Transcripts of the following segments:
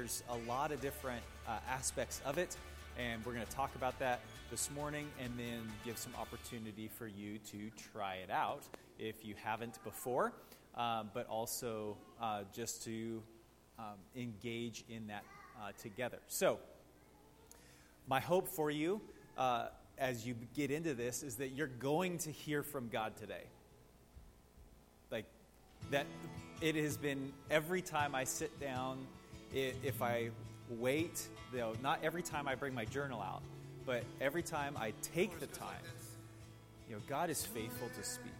there's a lot of different uh, aspects of it, and we're going to talk about that this morning and then give some opportunity for you to try it out if you haven't before, um, but also uh, just to um, engage in that uh, together. So, my hope for you uh, as you get into this is that you're going to hear from God today. Like, that it has been every time I sit down, if I wait, you know, not every time I bring my journal out, but every time I take the time, you know, God is faithful to speak.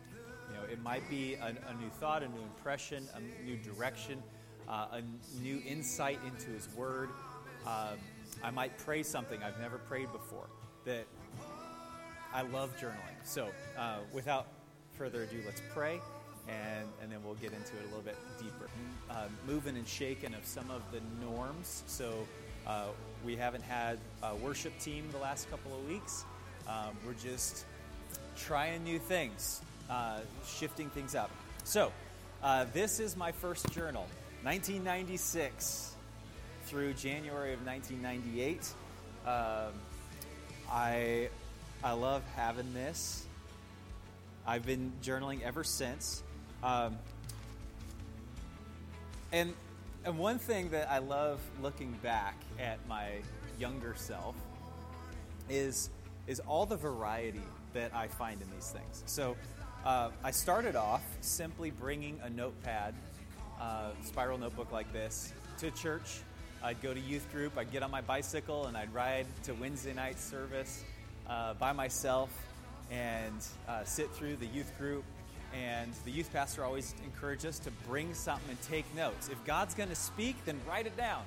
You know, it might be a, a new thought, a new impression, a new direction, uh, a new insight into His Word. Um, I might pray something I've never prayed before. That I love journaling. So, uh, without further ado, let's pray, and, and then we'll get into it a little bit deeper. Uh, moving and shaking of some of the norms. So, uh, we haven't had a worship team the last couple of weeks. Um, we're just trying new things, uh, shifting things up. So, uh, this is my first journal, 1996 through January of 1998. Um, I I love having this. I've been journaling ever since. Um, and and one thing that I love looking back at my younger self is is all the variety that I find in these things. So uh, I started off simply bringing a notepad, uh, spiral notebook like this, to church I'd go to youth group, I'd get on my bicycle, and I'd ride to Wednesday night service uh, by myself and uh, sit through the youth group. And the youth pastor always encouraged us to bring something and take notes. If God's going to speak, then write it down.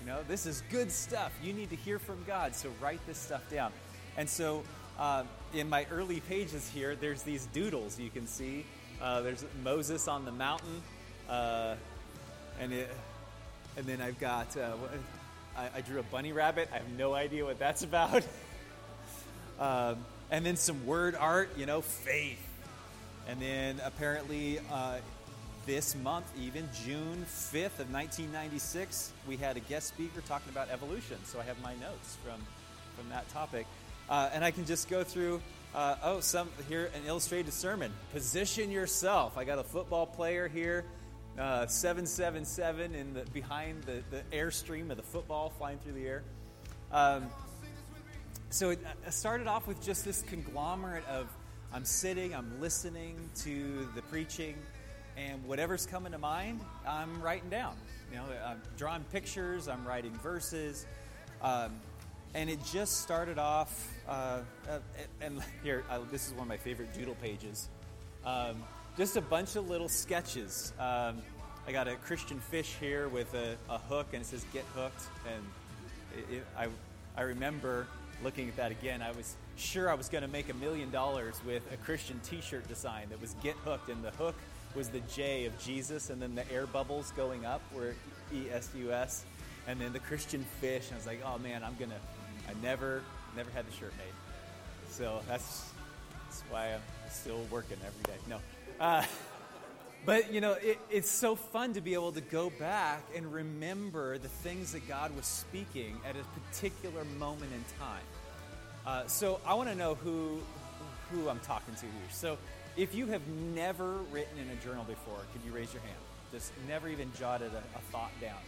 You know, this is good stuff. You need to hear from God, so write this stuff down. And so, uh, in my early pages here, there's these doodles you can see. Uh, there's Moses on the mountain, uh, and it, and then I've got, uh, I, I, drew a bunny rabbit. I have no idea what that's about. um, and then some word art, you know, faith. And then apparently uh, this month, even June 5th of 1996, we had a guest speaker talking about evolution. So I have my notes from, from that topic. Uh, and I can just go through uh, oh, some here an illustrated sermon. Position yourself. I got a football player here uh, 777 in the, behind the, the airstream of the football flying through the air. Um, so it uh, started off with just this conglomerate of I'm sitting, I'm listening to the preaching, and whatever's coming to mind, I'm writing down. You know, I'm drawing pictures, I'm writing verses. Um, and it just started off, uh, uh, and here, uh, this is one of my favorite doodle pages. Um, just a bunch of little sketches. Um, I got a Christian fish here with a, a, hook, and it says "Get Hooked." And it, it, I, I remember looking at that again. I was sure I was going to make a million dollars with a Christian T-shirt design that was "Get Hooked," and the hook was the J of Jesus, and then the air bubbles going up were E S U S, and then the Christian fish. And I was like, "Oh man, I'm gonna." I never, never had the shirt made, so that's that's why I'm still working every day. No. Uh, but, you know, it, it's so fun to be able to go back and remember the things that God was speaking at a particular moment in time. Uh, so I want to know who, who I'm talking to here. So if you have never written in a journal before, could you raise your hand? Just never even jotted a, a thought down.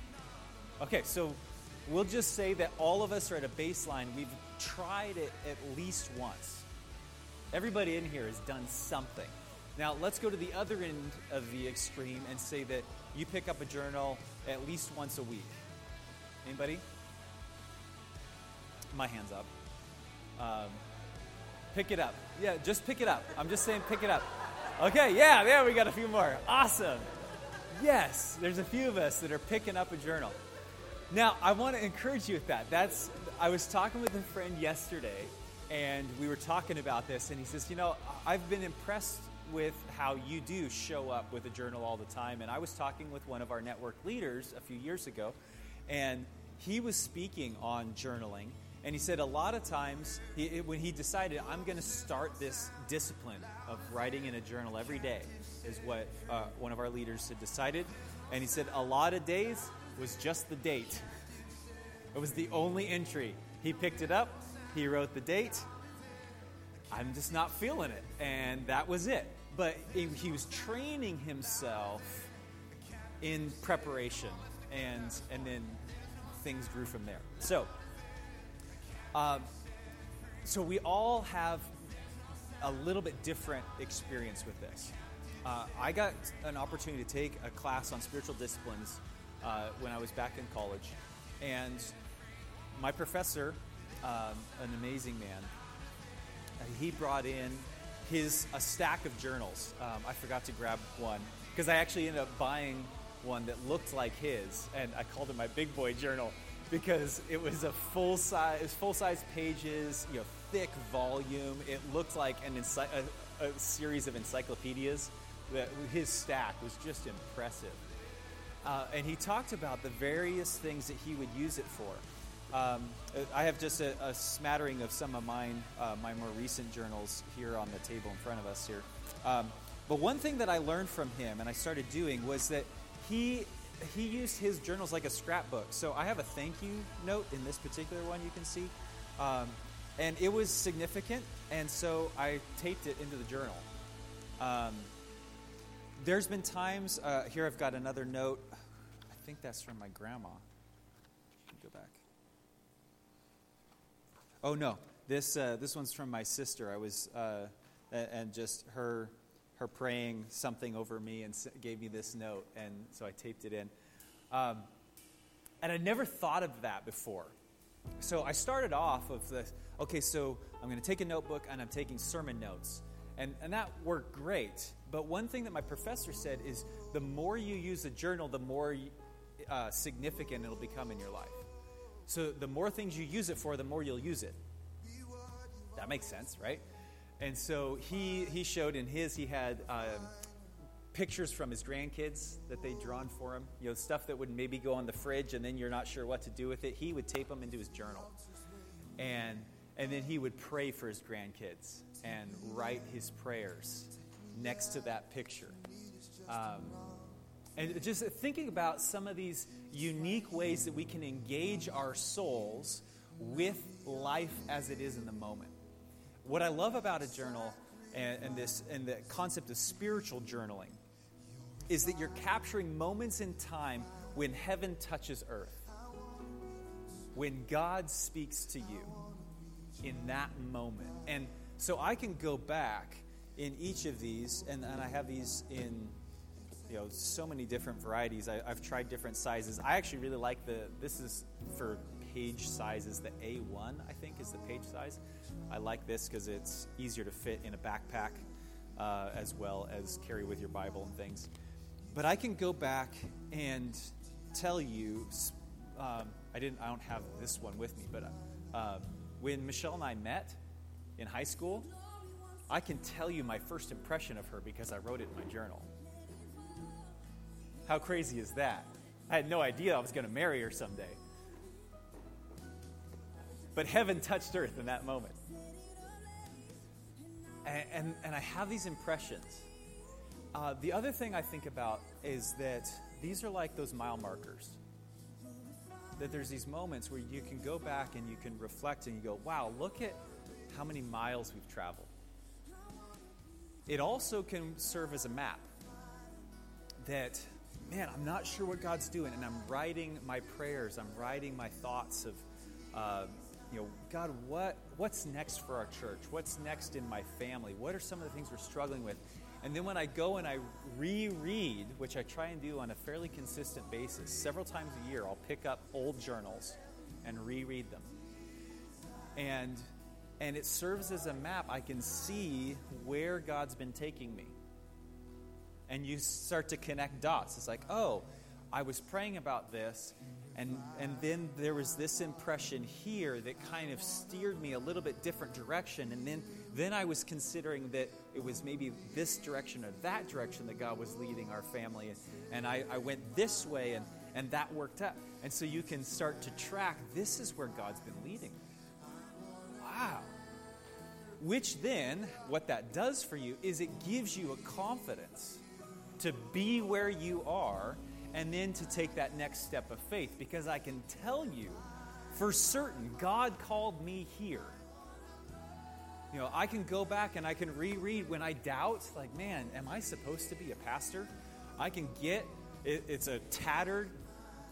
Okay, so we'll just say that all of us are at a baseline. We've tried it at least once. Everybody in here has done something. Now, let's go to the other end of the extreme and say that you pick up a journal at least once a week. Anybody? My hand's up. Um, pick it up. Yeah, just pick it up. I'm just saying pick it up. Okay, yeah, there we got a few more. Awesome. Yes, there's a few of us that are picking up a journal. Now, I want to encourage you with that. That's I was talking with a friend yesterday and we were talking about this and he says, "You know, I've been impressed with how you do show up with a journal all the time. And I was talking with one of our network leaders a few years ago, and he was speaking on journaling. And he said a lot of times, he, when he decided, I'm going to start this discipline of writing in a journal every day, is what uh, one of our leaders had decided. And he said a lot of days was just the date. It was the only entry. He picked it up, he wrote the date. I'm just not feeling it. And that was it. But he was training himself in preparation, and, and then things grew from there. So, um, so we all have a little bit different experience with this. Uh, I got an opportunity to take a class on spiritual disciplines uh, when I was back in college, and my professor, um, an amazing man, uh, he brought in his a stack of journals. Um, I forgot to grab one because I actually ended up buying one that looked like his, and I called it my big boy journal because it was a full size, full size pages, you know, thick volume. It looked like an ency- a, a, series of encyclopedias. That his stack was just impressive, uh, and he talked about the various things that he would use it for. Um, I have just a, a, smattering of some of mine, uh, my more recent journals here on the table in front of us here. Um, but one thing that I learned from him and I started doing was that he he used his journals like a scrapbook. So I have a thank you note in this particular one you can see. Um, and it was significant, and so I taped it into the journal. Um, there's been times, uh, here I've got another note. I think that's from my grandma. Go back. Oh, no. This, uh, this one's from my sister. I was, uh, and just her her praying something over me and gave me this note, and so I taped it in. Um, and I'd never thought of that before. So I started off of this okay, so I'm going to take a notebook and I'm taking sermon notes. And, and that worked great. But one thing that my professor said is the more you use a journal, the more uh, significant it'll become in your life. So the more things you use it for, the more you'll use it. That makes sense, right? And so he, he showed in his, he had um, pictures from his grandkids that they'd drawn for him. You know, stuff that would maybe go on the fridge and then you're not sure what to do with it. He would tape them into his journal. And, and then he would pray for his grandkids and write his prayers next to that picture. Um, and just thinking about some of these unique ways that we can engage our souls with life as it is in the moment. What I love about a journal and, and this and the concept of spiritual journaling is that you're capturing moments in time when heaven touches earth. When God speaks to you in that moment. And so I can go back in each of these, and, and I have these in you know so many different varieties. I, have tried different sizes. I actually really like the this is for page sizes. The A1 I think is the page size. I like this because it's easier to fit in a backpack uh, as well as carry with your Bible and things. But I can go back and tell you. Um, I didn't. I don't have this one with me, but uh, when Michelle and I met in high school, I can tell you my first impression of her because I wrote it in my journal. How crazy is that? I had no idea I was going to marry her someday. But heaven touched earth in that moment. And, and, and I have these impressions. Uh, the other thing I think about is that these are like those mile markers. That there's these moments where you can go back and you can reflect and you go, wow, look at how many miles we've traveled. It also can serve as a map that, man, I'm not sure what God's doing, and I'm writing my prayers, I'm writing my thoughts of, uh, you know, God, what, what's next for our church? What's next in my family? What are some of the things we're struggling with? And then when I go and I reread, which I try and do on a fairly consistent basis, several times a year, I'll pick up old journals and reread them. And and it serves as a map. I can see where God's been taking me. And you start to connect dots. It's like, oh, I was praying about this, and, and then there was this impression here that kind of steered me a little bit different direction. And then, then I was considering that it was maybe this direction or that direction that God was leading our family. And I, I went this way, and, and that worked out. And so you can start to track this is where God's been leading. Wow. Which then, what that does for you is it gives you a confidence to be where you are and then to take that next step of faith because I can tell you for certain God called me here. You know, I can go back and I can reread when I doubt, like, man, am I supposed to be a pastor? I can get it, it's a tattered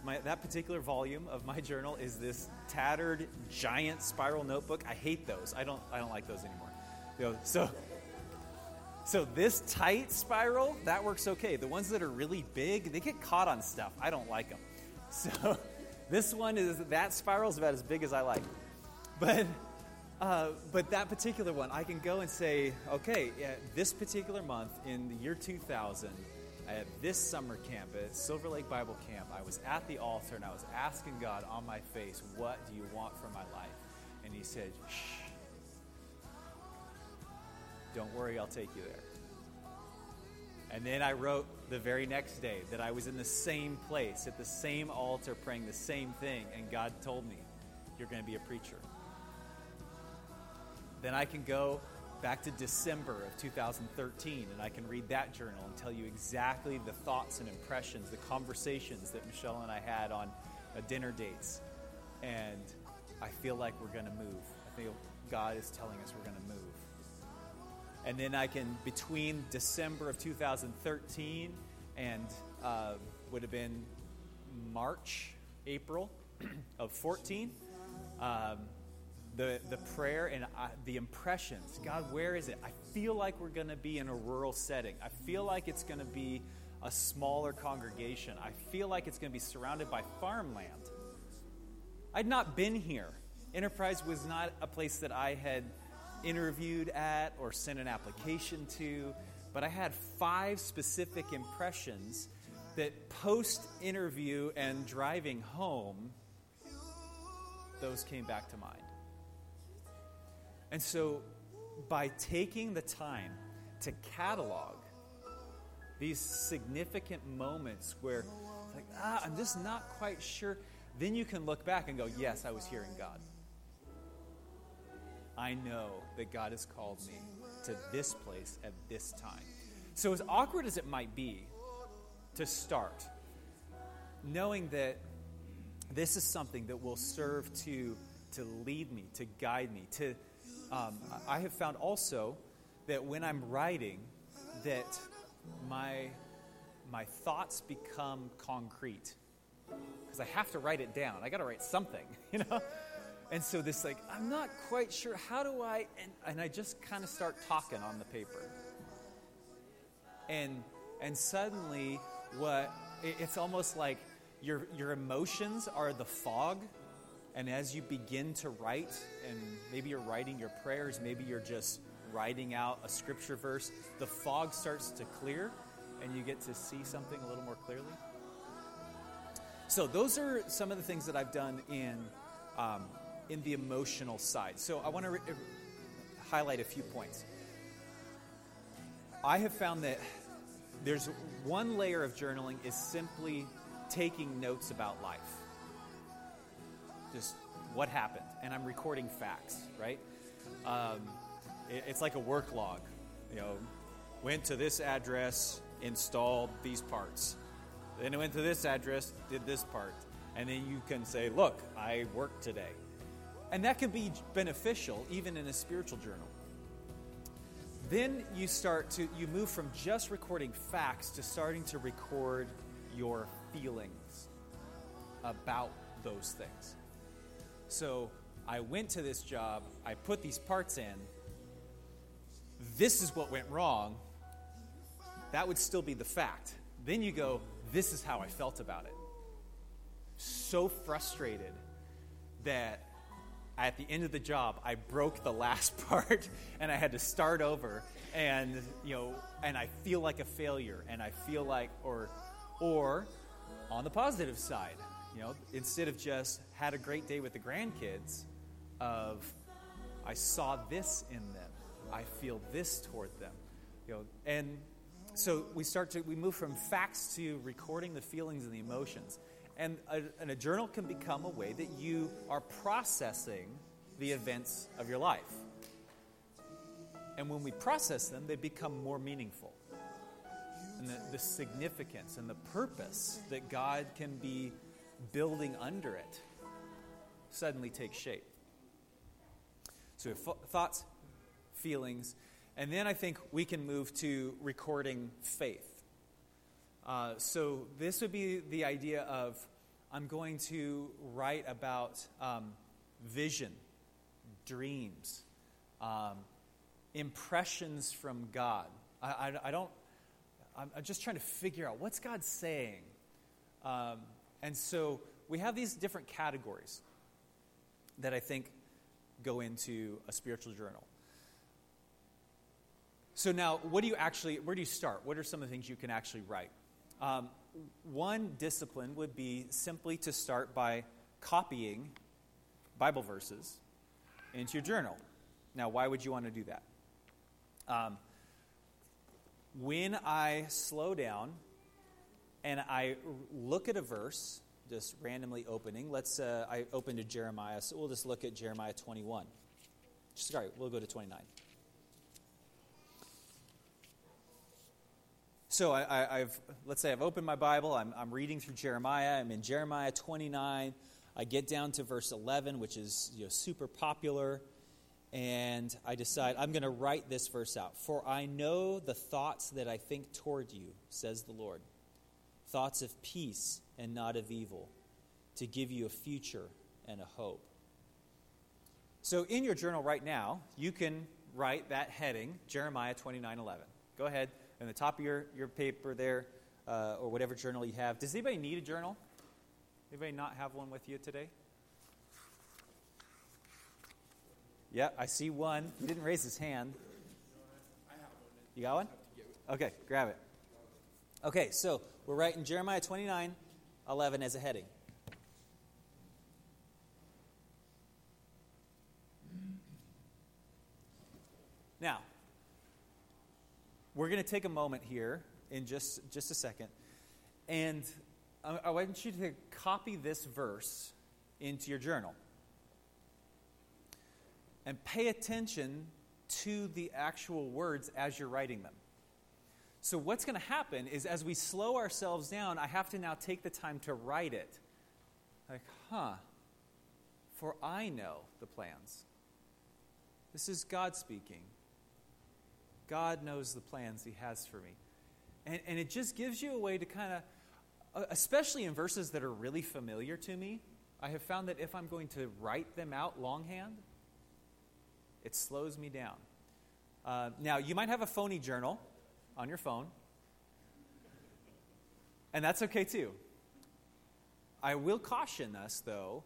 my, that particular volume of my journal is this tattered giant spiral notebook. I hate those. I don't I don't like those anymore. You know, so so this tight spiral that works okay. The ones that are really big, they get caught on stuff. I don't like them. So this one is that spiral is about as big as I like. But uh, but that particular one, I can go and say, okay, this particular month in the year 2000, at this summer camp at Silver Lake Bible Camp, I was at the altar and I was asking God on my face, What do you want for my life? And He said, Shh. Don't worry, I'll take you there. And then I wrote the very next day that I was in the same place, at the same altar, praying the same thing. And God told me, You're going to be a preacher. Then I can go back to December of 2013, and I can read that journal and tell you exactly the thoughts and impressions, the conversations that Michelle and I had on uh, dinner dates. And I feel like we're going to move. I feel God is telling us we're going to move. And then I can, between December of 2013 and uh, would have been March, April of 14, um, the, the prayer and I, the impressions. God, where is it? I feel like we're going to be in a rural setting. I feel like it's going to be a smaller congregation. I feel like it's going to be surrounded by farmland. I'd not been here. Enterprise was not a place that I had interviewed at or sent an application to, but I had five specific impressions that post interview and driving home, those came back to mind. And so, by taking the time to catalog these significant moments where, like, ah, I'm just not quite sure, then you can look back and go, yes, I was hearing God. I know that God has called me to this place at this time. So, as awkward as it might be to start, knowing that this is something that will serve to, to lead me, to guide me, to um, I have found also that when I'm writing, that my my thoughts become concrete because I have to write it down. I got to write something, you know. And so this like I'm not quite sure how do I and, and I just kind of start talking on the paper. And and suddenly what it, it's almost like your your emotions are the fog and as you begin to write, and maybe you're writing your prayers, maybe you're just writing out a scripture verse, the fog starts to clear and you get to see something a little more clearly. So, those are some of the things that I've done in, um, in the emotional side. So, I want to re- highlight a few points. I have found that there's one layer of journaling is simply taking notes about life just what happened, and I'm recording facts, right? Um, it, it's like a work log. You know, went to this address, installed these parts. Then I went to this address, did this part. And then you can say, look, I worked today. And that can be beneficial even in a spiritual journal. Then you start to, you move from just recording facts to starting to record your feelings about those things. So I went to this job, I put these parts in. This is what went wrong. That would still be the fact. Then you go, this is how I felt about it. So frustrated that at the end of the job, I broke the last part and I had to start over. And, you know, and I feel like a failure. And I feel like, or, or on the positive side, you know, instead of just had a great day with the grandkids, of I saw this in them, I feel this toward them, you know, and so we start to we move from facts to recording the feelings and the emotions, and a, and a journal can become a way that you are processing the events of your life. And when we process them, they become more meaningful. and the, the significance and the purpose that God can be building under it suddenly takes shape. So f- thoughts, feelings, and then I think we can move to recording faith. Uh, so this would be the idea of I'm going to write about um, vision, dreams, um, impressions from God. I, I, I don't, I'm, I'm, just trying to figure out what's God saying. Um, and so we have these different categories that I think go into a spiritual journal. So now, what do you actually, where do you start? What are some of the things you can actually write? One discipline would be simply to start by copying Bible verses into your journal. Now, why would you want to do that? Um, when I slow down and I look at a verse, just randomly opening, let's, uh, I opened to Jeremiah, so we'll just look at Jeremiah 21. Sorry, we'll go to 29. So I, have let's say I've opened my Bible. I'm, I'm reading through Jeremiah. I'm in Jeremiah 29. I get down to verse 11, which is you know, super popular, and I decide I'm going to write this verse out. For I know the thoughts that I think toward you, says the Lord, thoughts of peace and not of evil, to give you a future and a hope. So in your journal right now, you can write that heading, Jeremiah 29:11. Go ahead in the top of your, your paper there, uh, or whatever journal you have. Does anybody need a journal? Anybody not have one with you today? Yeah, I see one. He didn't raise his hand. You got one? Okay, grab it. Okay, so we're writing Jeremiah 29 11 as a heading. Now, we're going to take a moment here in just, just a second, and I, I want you to copy this verse into your journal. And pay attention to the actual words as you're writing them. So, what's going to happen is as we slow ourselves down, I have to now take the time to write it. Like, huh, for I know the plans. This is God speaking. God knows the plans He has for me. And, and it just gives you a way to kind of, uh, especially in verses that are really familiar to me, I have found that if I'm going to write them out longhand, it slows me down. Uh, now, you might have a phony journal on your phone, and that's okay too. I will caution us, though,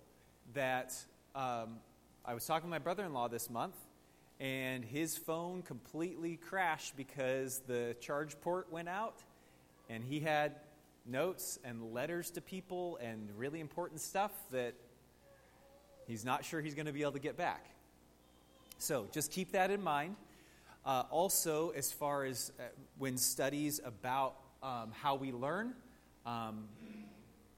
that um, I was talking to my brother in law this month, and his phone completely crashed because the charge port went out and he had notes and letters to people and really important stuff that he's not sure he's going to be able to get back. So just keep that in mind. Uh, also, as far as uh, when studies about um, how we learn, um,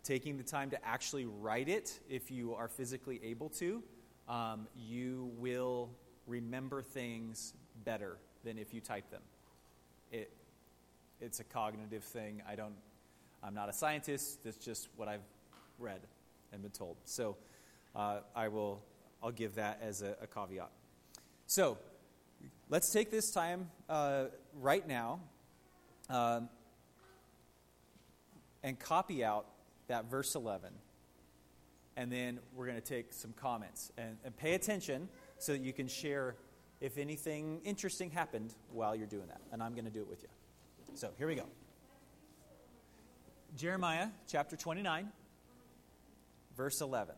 taking the time to actually write it if you are physically able to, um, you will remember things better than if you type them. It, it's a cognitive thing. I don't, I'm not a scientist. That's just what I've read and been told. So uh, I will, I'll give that as a, a caveat. So let's take this time uh, right now um, and copy out that verse 11. And then we're going to take some comments and, and pay attention so that you can share if anything interesting happened while you're doing that. And I'm going to do it with you. So here we go Jeremiah chapter 29, verse 11.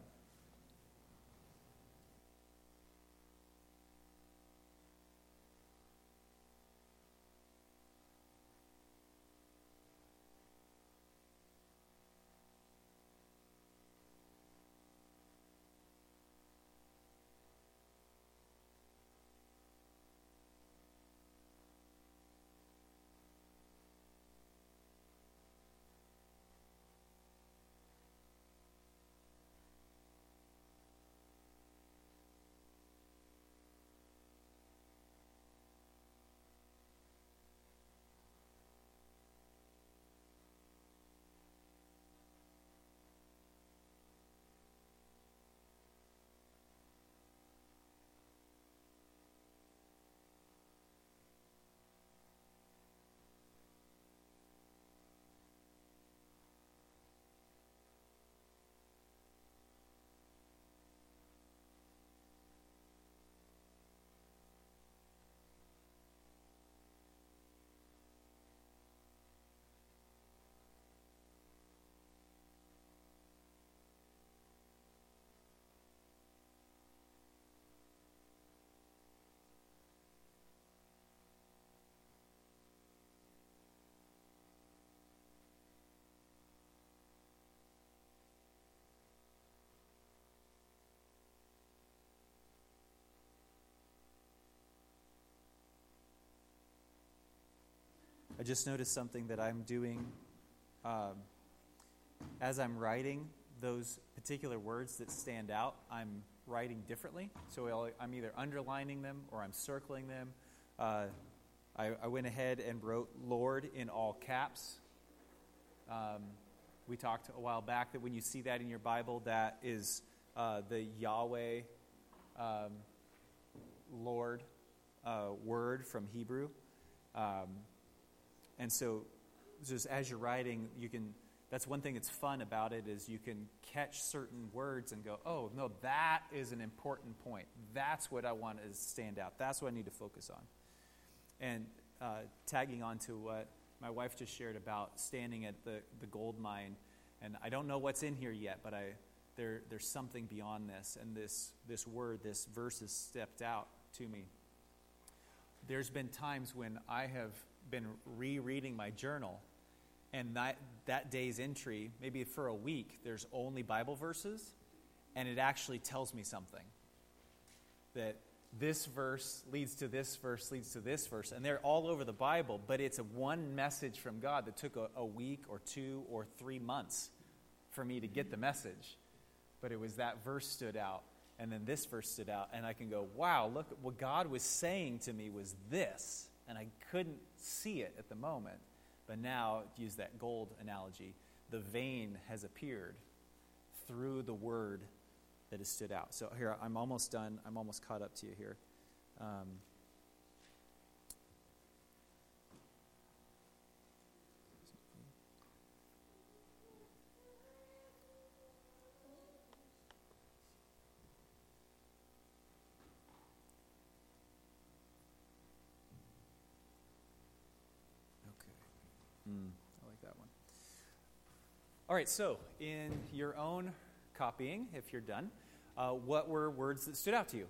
I just noticed something that I'm doing um, as I'm writing those particular words that stand out. I'm writing differently. So I'm either underlining them or I'm circling them. Uh, I, I, went ahead and wrote Lord in all caps. Um, we talked a while back that when you see that in your Bible, that is uh, the Yahweh um, Lord uh, word from Hebrew. Um, and so, just as you're writing, you can that's one thing that's fun about it is you can catch certain words and go, oh, no, that is an important point. That's what I want to stand out. That's what I need to focus on. And uh, tagging on to what my wife just shared about standing at the, the gold mine, and I don't know what's in here yet, but I, there, there's something beyond this, and this, this word, this verse has stepped out to me. There's been times when I have been rereading my journal and that, that day's entry, maybe for a week, there's only Bible verses, and it actually tells me something. That this verse leads to this verse, leads to this verse, and they're all over the Bible, but it's a one message from God that took a, a week or two or three months for me to get the message. But it was that verse stood out, and then this verse stood out, and I can go, wow, look, what God was saying to me was this, and I couldn't see it at the moment but now, use that gold analogy, the vein has appeared through the word that has stood out. So here, I'm almost done. I'm almost caught up to you here. Um, All right, so in your own copying, if you're done, uh, what were words that stood out to you?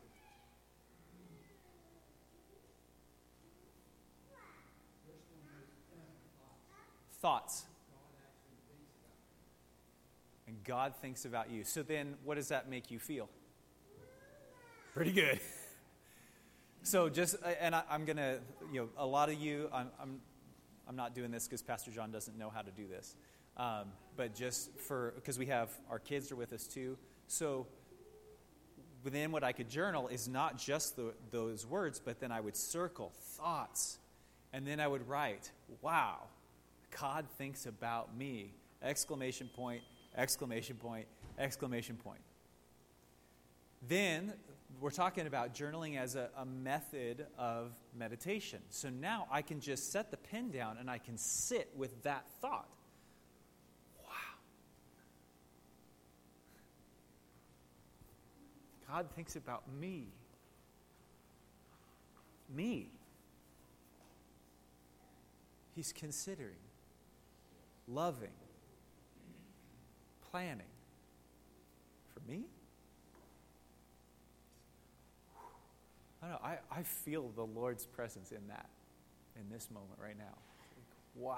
Thoughts. And God thinks about you. So then, what does that make you feel? Pretty good. so just, uh, and I, am going to, you know, a lot of you, I'm, I'm, I'm not doing this because Pastor John doesn't know how to do this. Um, but just for, because we have our kids are with us too. So within what I could journal is not just the, those words, but then I would circle thoughts. And then I would write, wow, God thinks about me! Exclamation point, exclamation point, exclamation point. Then we're talking about journaling as a, a, method of meditation. So now I can just set the pen down and I can sit with that thought. Wow. God thinks about me. Me. He's considering, loving, planning for me. I don't know. I, I feel the Lord's presence in that, in this moment right now. Wow.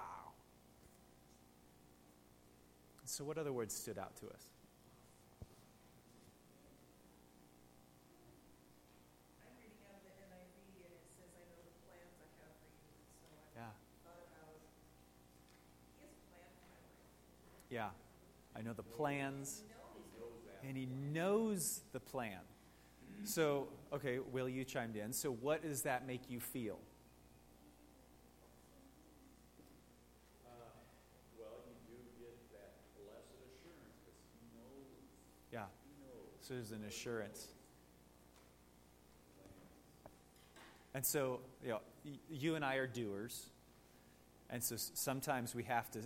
So, what other words stood out to us? Yeah. I know the plans. And he knows the plan. So, okay, Will, you chimed in. So, what does that make you feel? Yeah. So there's an assurance. And so, you know, you and I are doers. And so sometimes we have to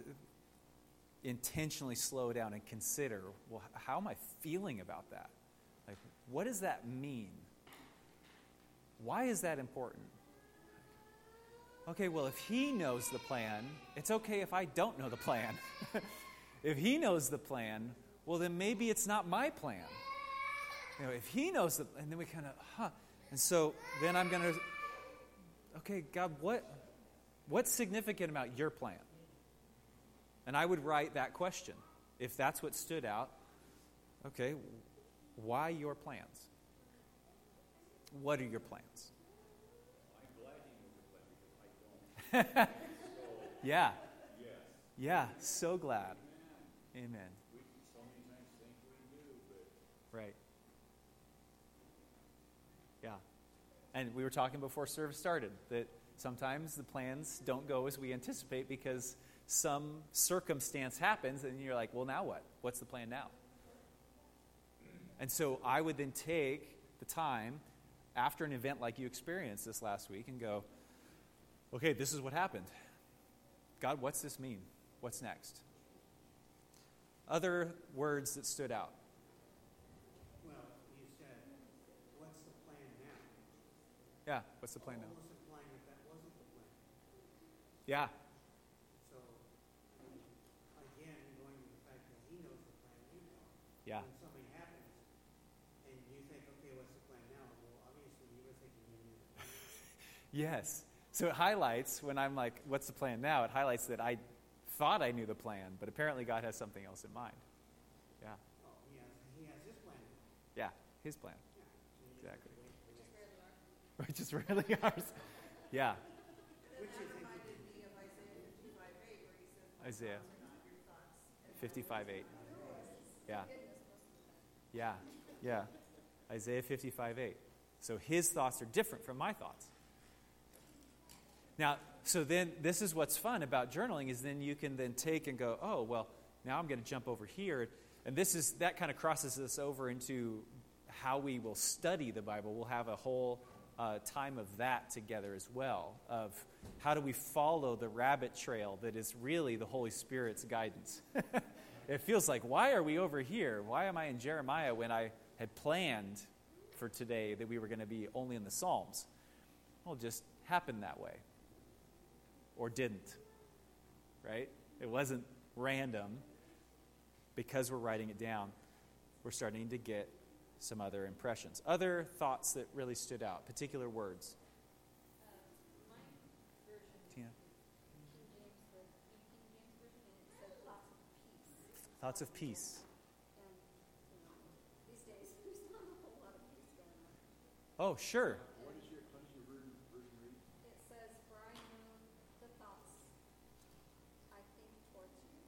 intentionally slow down and consider well, how am I feeling about that? What does that mean? Why is that important? Okay, well, if he knows the plan, it's okay if I don't know the plan. if he knows the plan, well, then maybe it's not my plan. You know, if he knows the, and then we kind of, huh. And so then I'm going to, okay, God, what, what's significant about your plan? And I would write that question. If that's what stood out, okay, why your plans? What are your plans? Yeah. Yeah, so glad. Amen. But Right. Yeah. And we were talking before service started that sometimes the plans don't go as we anticipate because some circumstance happens and you're like, well, now what? What's the plan now? And so I would then take the time after an event like you experienced this last week and go, okay, this is what happened. God, what's this mean? What's next? Other words that stood out. Well, you said, what's the plan now? Yeah, what's the plan now? What was the plan if that wasn't the plan? Yeah, So, again, going to the fact that he knows the plan you know. yeah. When something happens, and you think, okay, what's the plan now? Well, obviously, you were thinking you knew the plan. Yes. So it highlights when I'm like, what's the plan now? It highlights that I thought I knew the plan, but apparently God has something else in mind. Yeah. Oh, he has, he has his plan. Yeah. His plan. Yeah. Exactly. have to wait for that. Which is really ours. Yeah. Which you think would be Isaiah 55 8. Yeah. Yeah. Yeah. Isaiah 55 8. So his thoughts are different from my thoughts. Now, so then this is what's fun about journaling is then you can then take and go, oh, well, now I'm going to jump over here. And this is that kind of crosses us over into how we will study the Bible. We'll have a whole uh, time of that together as well, of how do we follow the rabbit trail that is really the Holy Spirit's guidance. it feels like, why are we over here? Why am I in Jeremiah when I had planned for today that we were going to be only in the Psalms? Well, just happened that way. Or didn't. Right? It wasn't random. Because we're writing it down, we're starting to get some other impressions. Other thoughts that really stood out, particular words. Tina? Thoughts of peace. Oh, sure. what is your, what does your version, version read? It says, For I know the thoughts I think towards you,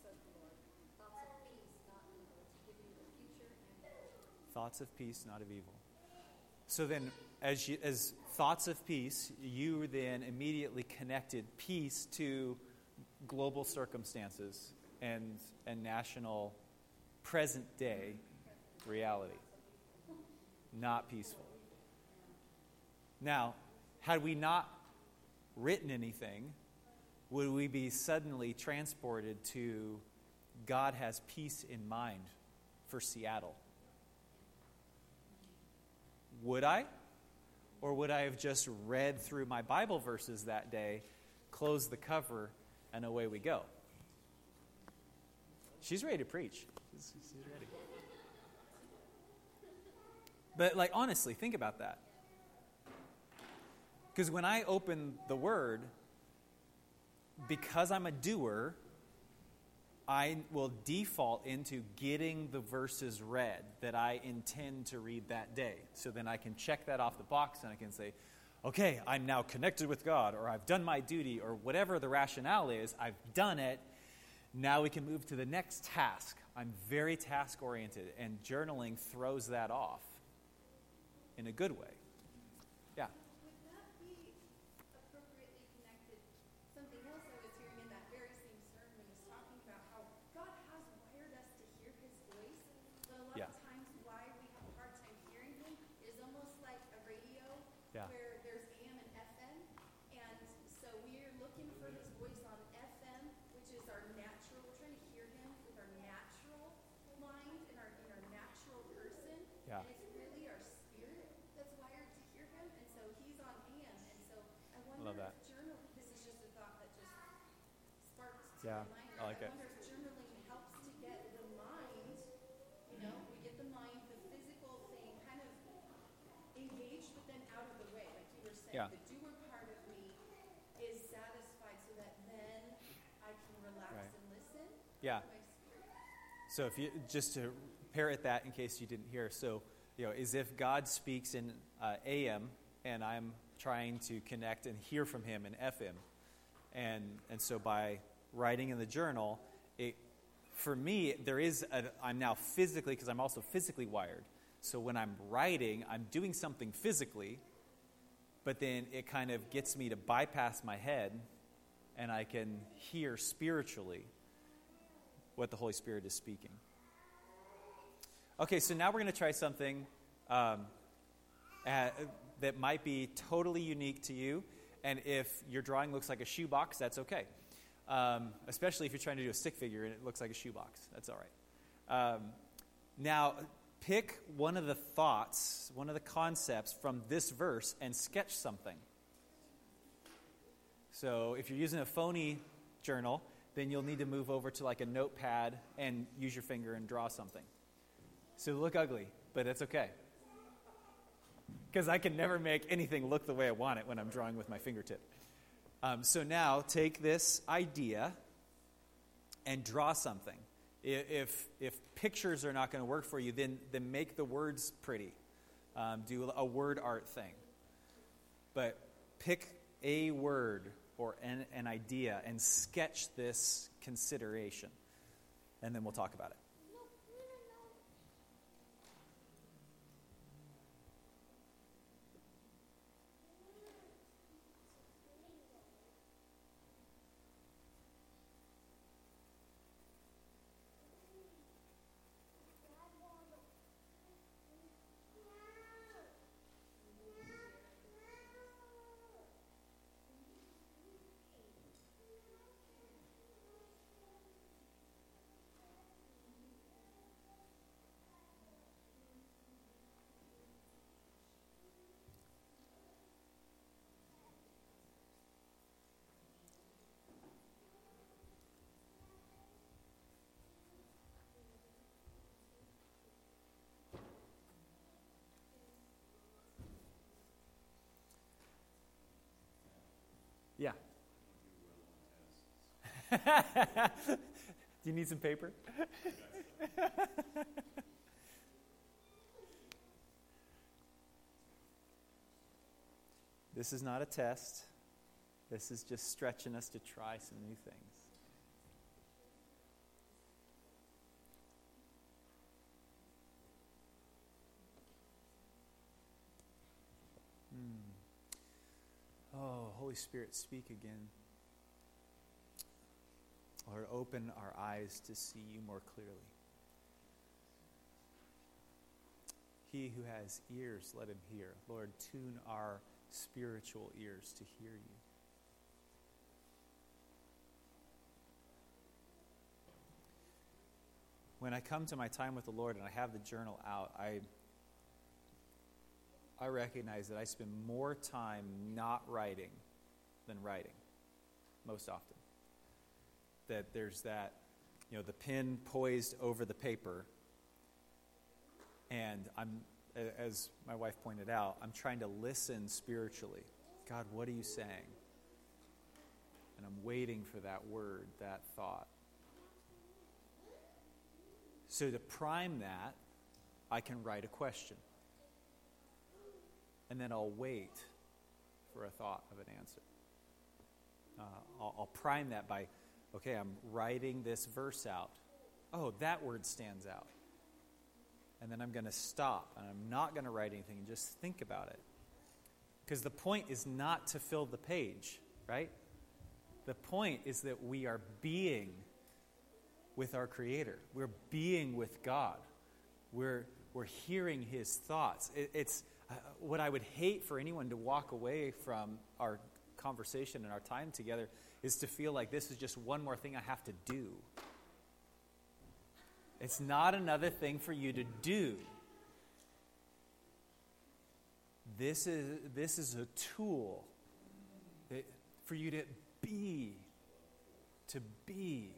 says the Lord. Thoughts of peace, not evil, to give you the future and hope. Thoughts of peace, not of evil. So then, as, you, as thoughts of peace, you then immediately connected peace to global circumstances and, and national present day reality. Not peaceful. Now, had we not written anything, would we be suddenly transported to God has peace in mind for Seattle? Would I? Or would I have just read through my Bible verses that day, closed the cover, and away we go? She's ready to preach. She's, she's ready. But, like, honestly, think about that. Because when I open the Word, because I'm a doer, I will default into getting the verses read that I intend to read that day. So then I can check that off the box and I can say, okay, I'm now connected with God, or I've done my duty, or whatever the rationale is, I've done it. Now we can move to the next task. I'm very task oriented, and journaling throws that off in a good way. Yeah. Would that be appropriately connected? Something else I was hearing in that very same sermon was talking about how God has wired us to hear His voice, but a lot Yeah. of times why we have a hard time hearing Him is almost like a radio Yeah. where there's AM and FM, and so we're looking for His voice on FM, which is our natural. We're trying to hear Him with our natural mind and our in our natural person. Yeah. And it's really our spirit that's wired to hear him, and so he's on AM. And so I wonder Love that. if journal. This is just a thought that just sparked to Yeah, my mind. I like it. wonder if journaling helps to get the mind. You know, we get the mind, the physical thing, kind of engaged, but then out of the way, like you were saying. Yeah. The doer part of me is satisfied, so that then I can relax Right. and listen. Yeah. to My spirit. So if you just to parrot that in case you didn't hear, so you know, is if God speaks in uh, AM and I'm trying to connect and hear from Him in FM, And, and so by writing in the journal, it, for me, there is, a, I'm now physically, because I'm also physically wired. So when I'm writing, I'm doing something physically, but then it kind of gets me to bypass my head and I can hear spiritually what the Holy Spirit is speaking. Okay, so now we're going to try something um, uh, that might be totally unique to you. And if your drawing looks like a shoebox, that's okay. Um, especially if you're trying to do a stick figure and it looks like a shoebox. That's all right. Um, now, pick one of the thoughts, one of the concepts from this verse and sketch something. So if you're using a phony journal, then you'll need to move over to like a notepad and use your finger and draw something. So look ugly, but it's okay. Because I can never make anything look the way I want it when I'm drawing with my fingertip. Um, so now take this idea and draw something. If, if pictures are not going to work for you, then, then make the words pretty. Um, do a word art thing. But pick a word or an, an idea and sketch this consideration. And then we'll talk about it. Yeah. Do you need some paper? this is not a test. This is just stretching us to try some new things. Hmm. Oh, Holy Spirit, speak again. Lord, open our eyes to see you more clearly. He who has ears, let him hear. Lord, tune our spiritual ears to hear you. When I come to my time with the Lord and I have the journal out, I I recognize that I spend more time not writing than writing, most often. That there's that, you know, the pen poised over the paper, and I'm, as my wife pointed out, I'm trying to listen spiritually. God, what are you saying? And I'm waiting for that word, that thought. So to prime that, I can write a question and then I'll wait for a thought of an answer. Uh, I'll, I'll prime that by, okay, I'm writing this verse out. Oh, that word stands out. And then I'm going to stop and I'm not going to write anything and just think about it. Because the point is not to fill the page, right? The point is that we are being with our Creator, we're being with God, we're, we're hearing His thoughts. It, it's uh, what I would hate for anyone to walk away from our conversation and our time together is to feel like this is just one more thing I have to do. It's not another thing for you to do. This is, this is a tool that, for you to be, to be.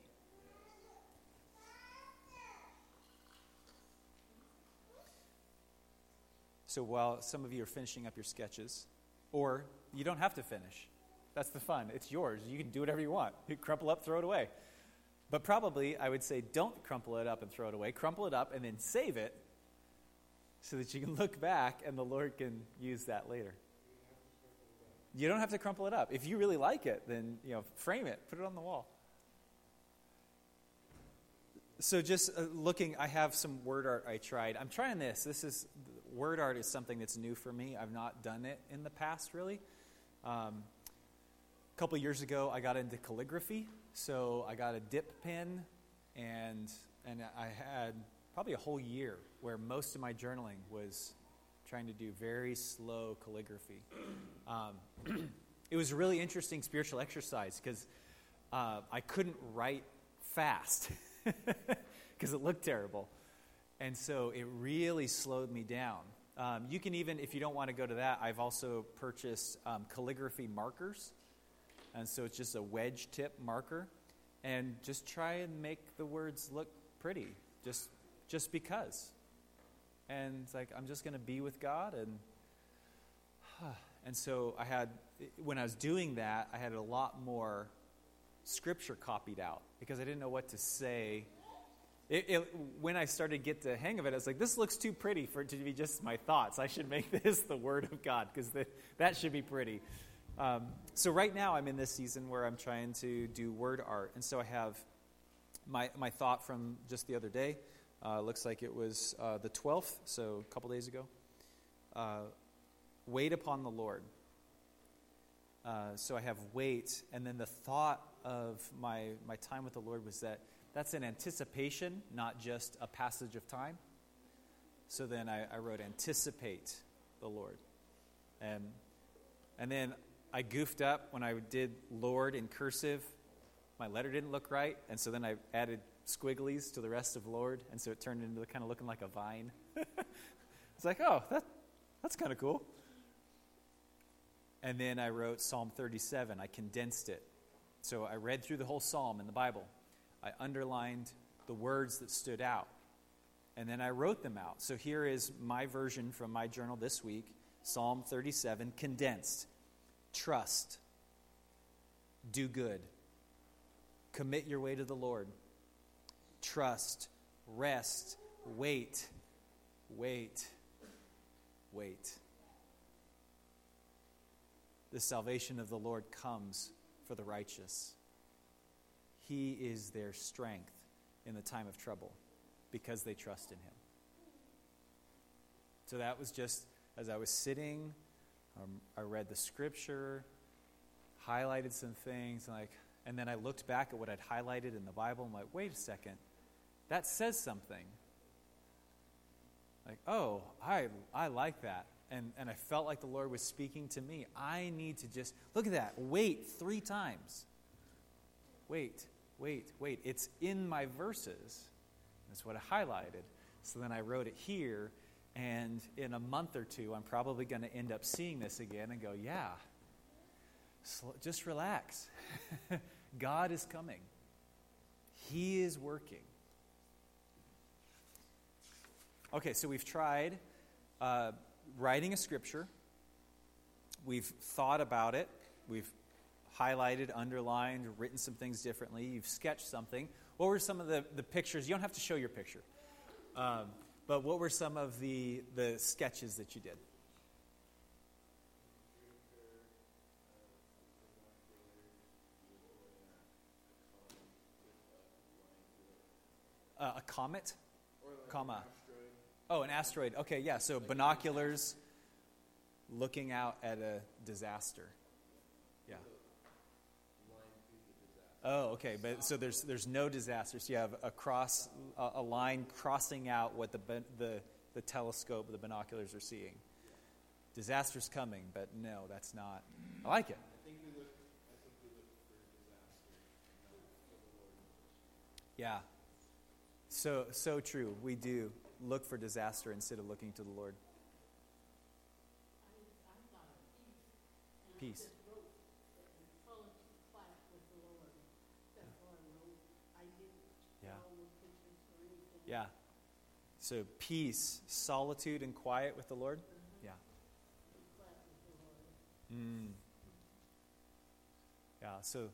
So while some of you are finishing up your sketches, or you don't have to finish, that's the fun. It's yours. You can do whatever you want. You crumple up, throw it away. But probably, I would say, don't crumple it up and throw it away. Crumple it up and then save it so that you can look back and the Lord can use that later. You don't have to crumple it up. If you really like it, then you know, frame it, put it on the wall. So just uh, looking, I have some word art I tried. I'm trying this. This is word art is something that's new for me. I've not done it in the past really. Um, a couple years ago, I got into calligraphy, so I got a dip pen, and and I had probably a whole year where most of my journaling was trying to do very slow calligraphy. Um, it was a really interesting spiritual exercise because uh, I couldn't write fast because it looked terrible. And so it really slowed me down. Um, you can even, if you don't want to go to that, I've also purchased um, calligraphy markers. And so it's just a wedge tip marker. And just try and make the words look pretty, just, just because. And it's like, I'm just going to be with God. And, and so I had, when I was doing that, I had a lot more scripture copied out because I didn't know what to say it, it, when I started to get the hang of it, I was like, this looks too pretty for it to be just my thoughts. I should make this the Word of God because that should be pretty. Um, so right now I'm in this season where I'm trying to do word art. And so I have my, my thought from just the other day. Uh, looks like it was uh, the 12th, so a couple days ago. Uh, wait upon the Lord. Uh, so I have wait, and then the thought of my, my time with the Lord was that that's an anticipation, not just a passage of time. So then I, I wrote anticipate the Lord. And, and then I goofed up when I did Lord in cursive. My letter didn't look right, and so then I added squigglies to the rest of Lord, and so it turned into kind of looking like a vine. it's like, oh, that, that's kind of cool. And then I wrote Psalm 37. I condensed it. So I read through the whole psalm in the Bible. I underlined the words that stood out. And then I wrote them out. So here is my version from my journal this week Psalm 37, condensed. Trust. Do good. Commit your way to the Lord. Trust. Rest. Wait. Wait. Wait. The salvation of the Lord comes for the righteous. He is their strength in the time of trouble because they trust in Him. So that was just as I was sitting, um, I read the scripture, highlighted some things, and like, and then I looked back at what I'd highlighted in the Bible. I'm like, wait a second, that says something. Like, oh, I I like that. And, and I felt like the Lord was speaking to me. I need to just look at that. Wait three times. Wait wait, wait, it's in my verses. That's what I highlighted. So then I wrote it here, and in a month or two, I'm probably going to end up seeing this again and go, yeah, just relax. God is coming, He is working. Okay, so we've tried uh, writing a scripture, we've thought about it, we've highlighted, underlined, written some things differently. You've sketched something. What were some of the, the pictures? You don't have to show your picture. Um, but what were some of the, the sketches that you did? Uh, a comet, like comma. oh, an asteroid. Okay, yeah. So binoculars, looking out at a disaster. Yeah. Oh, okay. But so there's there's no disasters. You have a cross a, a line crossing out what the the the telescope, the binoculars are seeing. Disaster's coming, but no, that's not. I like it. Yeah. So so true. We do look for disaster instead of looking to the Lord. Peace. Yeah. So peace, solitude, and quiet with the Lord. Yeah. Mm. Yeah. So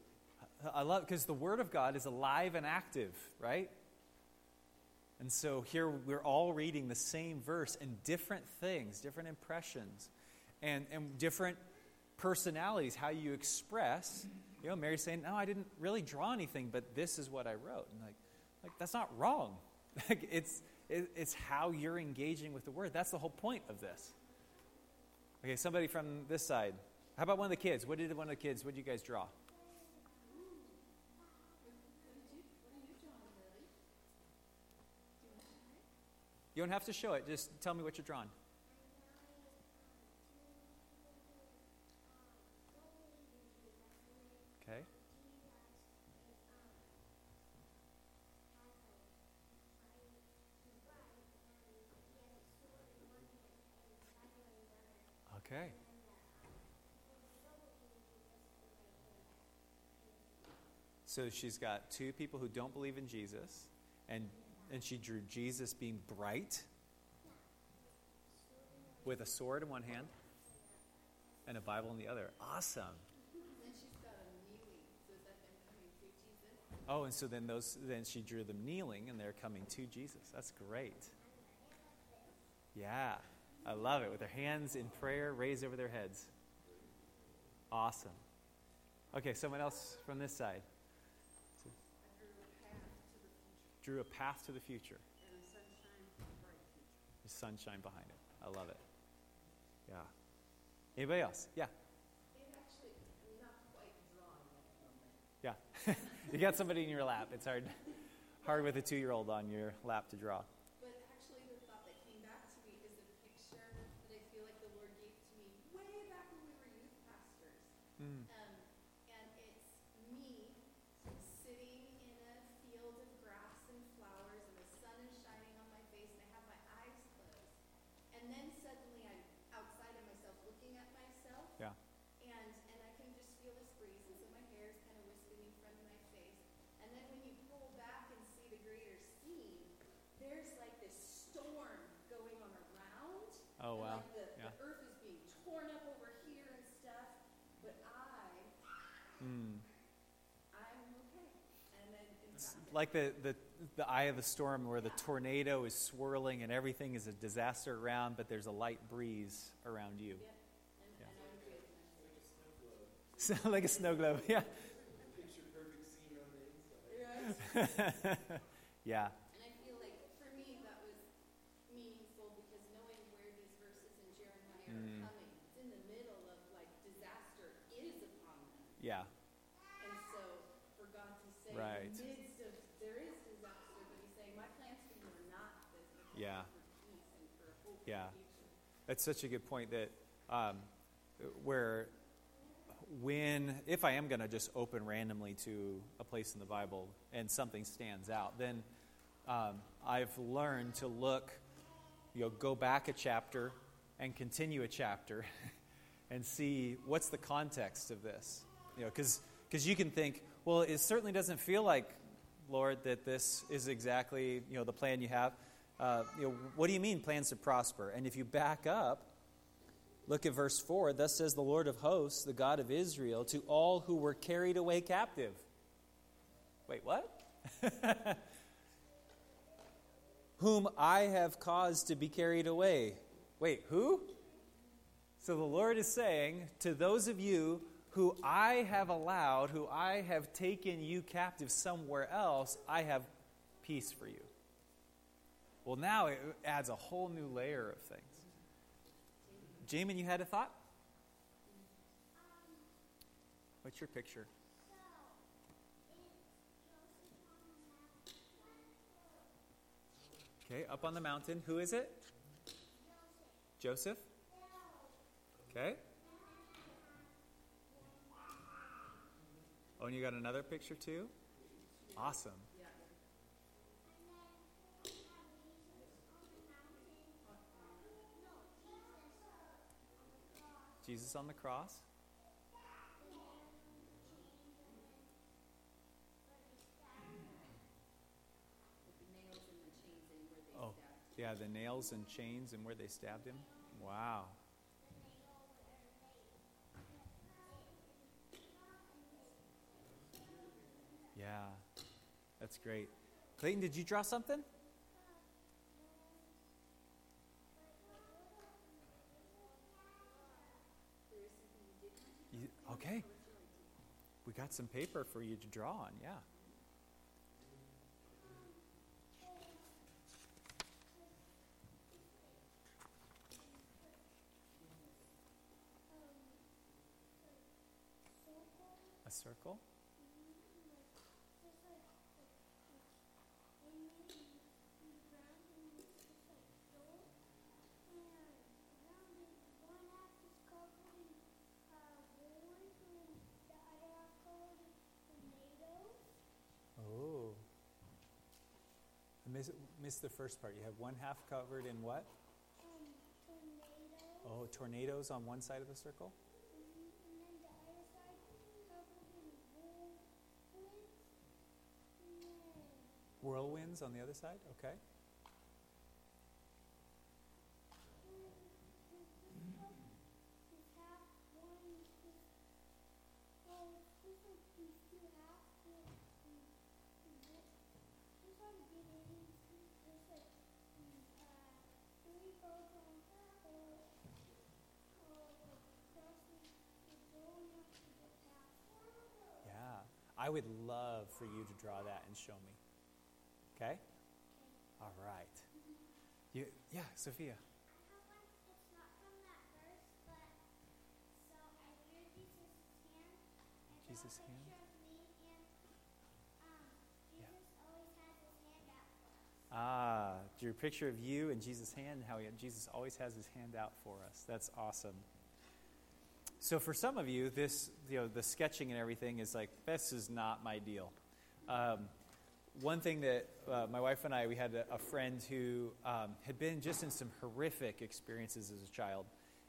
I love because the Word of God is alive and active, right? And so here we're all reading the same verse and different things, different impressions, and, and different personalities, how you express. You know, Mary's saying, "No, I didn't really draw anything, but this is what I wrote." And like, like that's not wrong. Like it's it, it's how you're engaging with the word. That's the whole point of this. Okay, somebody from this side. How about one of the kids? What did one of the kids? What did you guys draw? You don't have to show it. Just tell me what you're drawing. Okay. Okay. So she's got two people who don't believe in Jesus, and, and she drew Jesus being bright with a sword in one hand and a Bible in the other. Awesome. Oh, and so then those then she drew them kneeling and they're coming to Jesus. That's great. Yeah. I love it with their hands in prayer raised over their heads. Awesome. Okay, someone else from this side. Drew a path to the future. And the sunshine, bright future. There's sunshine behind it. I love it. Yeah. Anybody else? Yeah. Actually, I'm not quite drawn yet. Yeah. you got somebody in your lap. It's hard hard with a 2-year-old on your lap to draw. But actually, the thought that came back to me is a picture that I feel like the Lord gave to me way back when we were youth pastors. Mm. Um, and it's me sitting in a field of grass and flowers, and the sun is shining on my face, and I have my eyes closed. And then suddenly I'm outside of myself, looking at myself, Yeah. and and I can just feel this breeze, and so my hair is kind of wisping in front of my face. And then when you pull back and see the greater scene, there's like this storm going on around. Oh, and wow. Like the, Yeah. the earth is being torn up over here and stuff, but I, Mm. I'm okay. And then in It's fact, like the, the, the eye of the storm where the tornado is swirling and everything is a disaster around, but there's a light breeze around you. yeah, Yeah. and I'm good. Like a snow globe, yeah. yeah. And I feel like for me that was meaningful because knowing where these verses in Jeremiah Mm. are coming, it's in the middle of like disaster is upon them. Yeah. And so for God to say Right. in the midst of there is disaster, but he's saying, My plans for you are not this, my plans Yeah. are for peace and for a hope Yeah. and future. That's such a good point that um, where when if I am going to just open randomly to a place in the Bible and something stands out, then um, I've learned to look, you know, go back a chapter and continue a chapter and see what's the context of this, you know, because you can think, well, it certainly doesn't feel like, Lord, that this is exactly you know the plan you have. Uh, you know, what do you mean plans to prosper? And if you back up, look at verse 4. Thus says the Lord of hosts, the God of Israel, to all who were carried away captive. Wait, what? Whom I have caused to be carried away. Wait, who? So the Lord is saying to those of you who I have allowed, who I have taken you captive somewhere else, I have peace for you. Well, now it adds a whole new layer of things. Jamin, you had a thought? What's your picture? Okay, up on the mountain. Who is it? Joseph? Okay. Oh, and you got another picture too? Awesome. Jesus on the cross. Oh, yeah, the nails and chains and where they stabbed him. Wow. Yeah, that's great. Clayton, did you draw something? There is something you did Okay. We got some paper for you to draw on, yeah. A circle? Oh. I miss, missed the first part. You have one half covered in what? Oh, tornadoes on one side of the circle? Whirlwinds on the other side? Okay. Yeah. I would love for you to draw that and show me. Okay? All right. You, yeah, Sophia. Jesus' hand? Jesus' hand? Ah, your picture of you and Jesus' hand, and how he, Jesus always has his hand out for us. That's awesome. So for some of you, this you know the sketching and everything is like this is not my deal. Um, one thing that uh, my wife and I we had a, a friend who um, had been just in some horrific experiences as a child,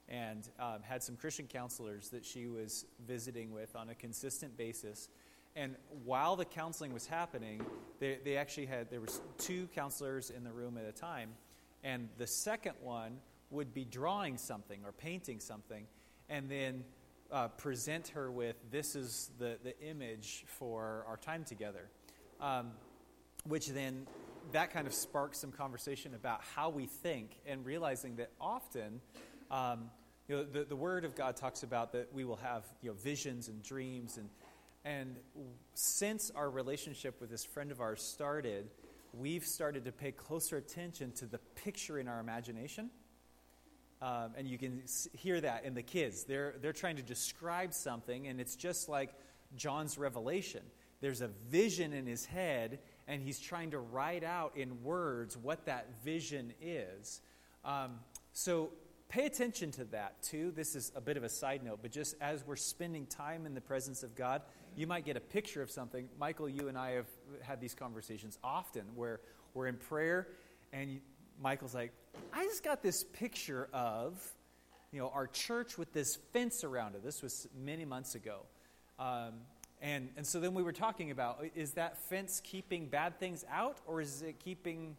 and um, had some Christian counselors that she was visiting with on a consistent basis. And while the counseling was happening, they, they actually had there was two counselors in the room at a time, and the second one would be drawing something or painting something, and then uh, present her with this is the, the image for our time together. Um, which then that kind of sparks some conversation about how we think and realizing that often um, you know, the, the word of god talks about that we will have you know, visions and dreams and, and since our relationship with this friend of ours started we've started to pay closer attention to the picture in our imagination um, and you can hear that in the kids they're, they're trying to describe something and it's just like john's revelation there's a vision in his head and he's trying to write out in words what that vision is. Um, so pay attention to that too. This is a bit of a side note, but just as we're spending time in the presence of God, you might get a picture of something. Michael, you and I have had these conversations often where we're in prayer and you, Michael's like, I just got this picture of, you know, our church with this fence around it. This was many months ago. Um, and, and so then we were talking about is that fence keeping bad things out, or is it keeping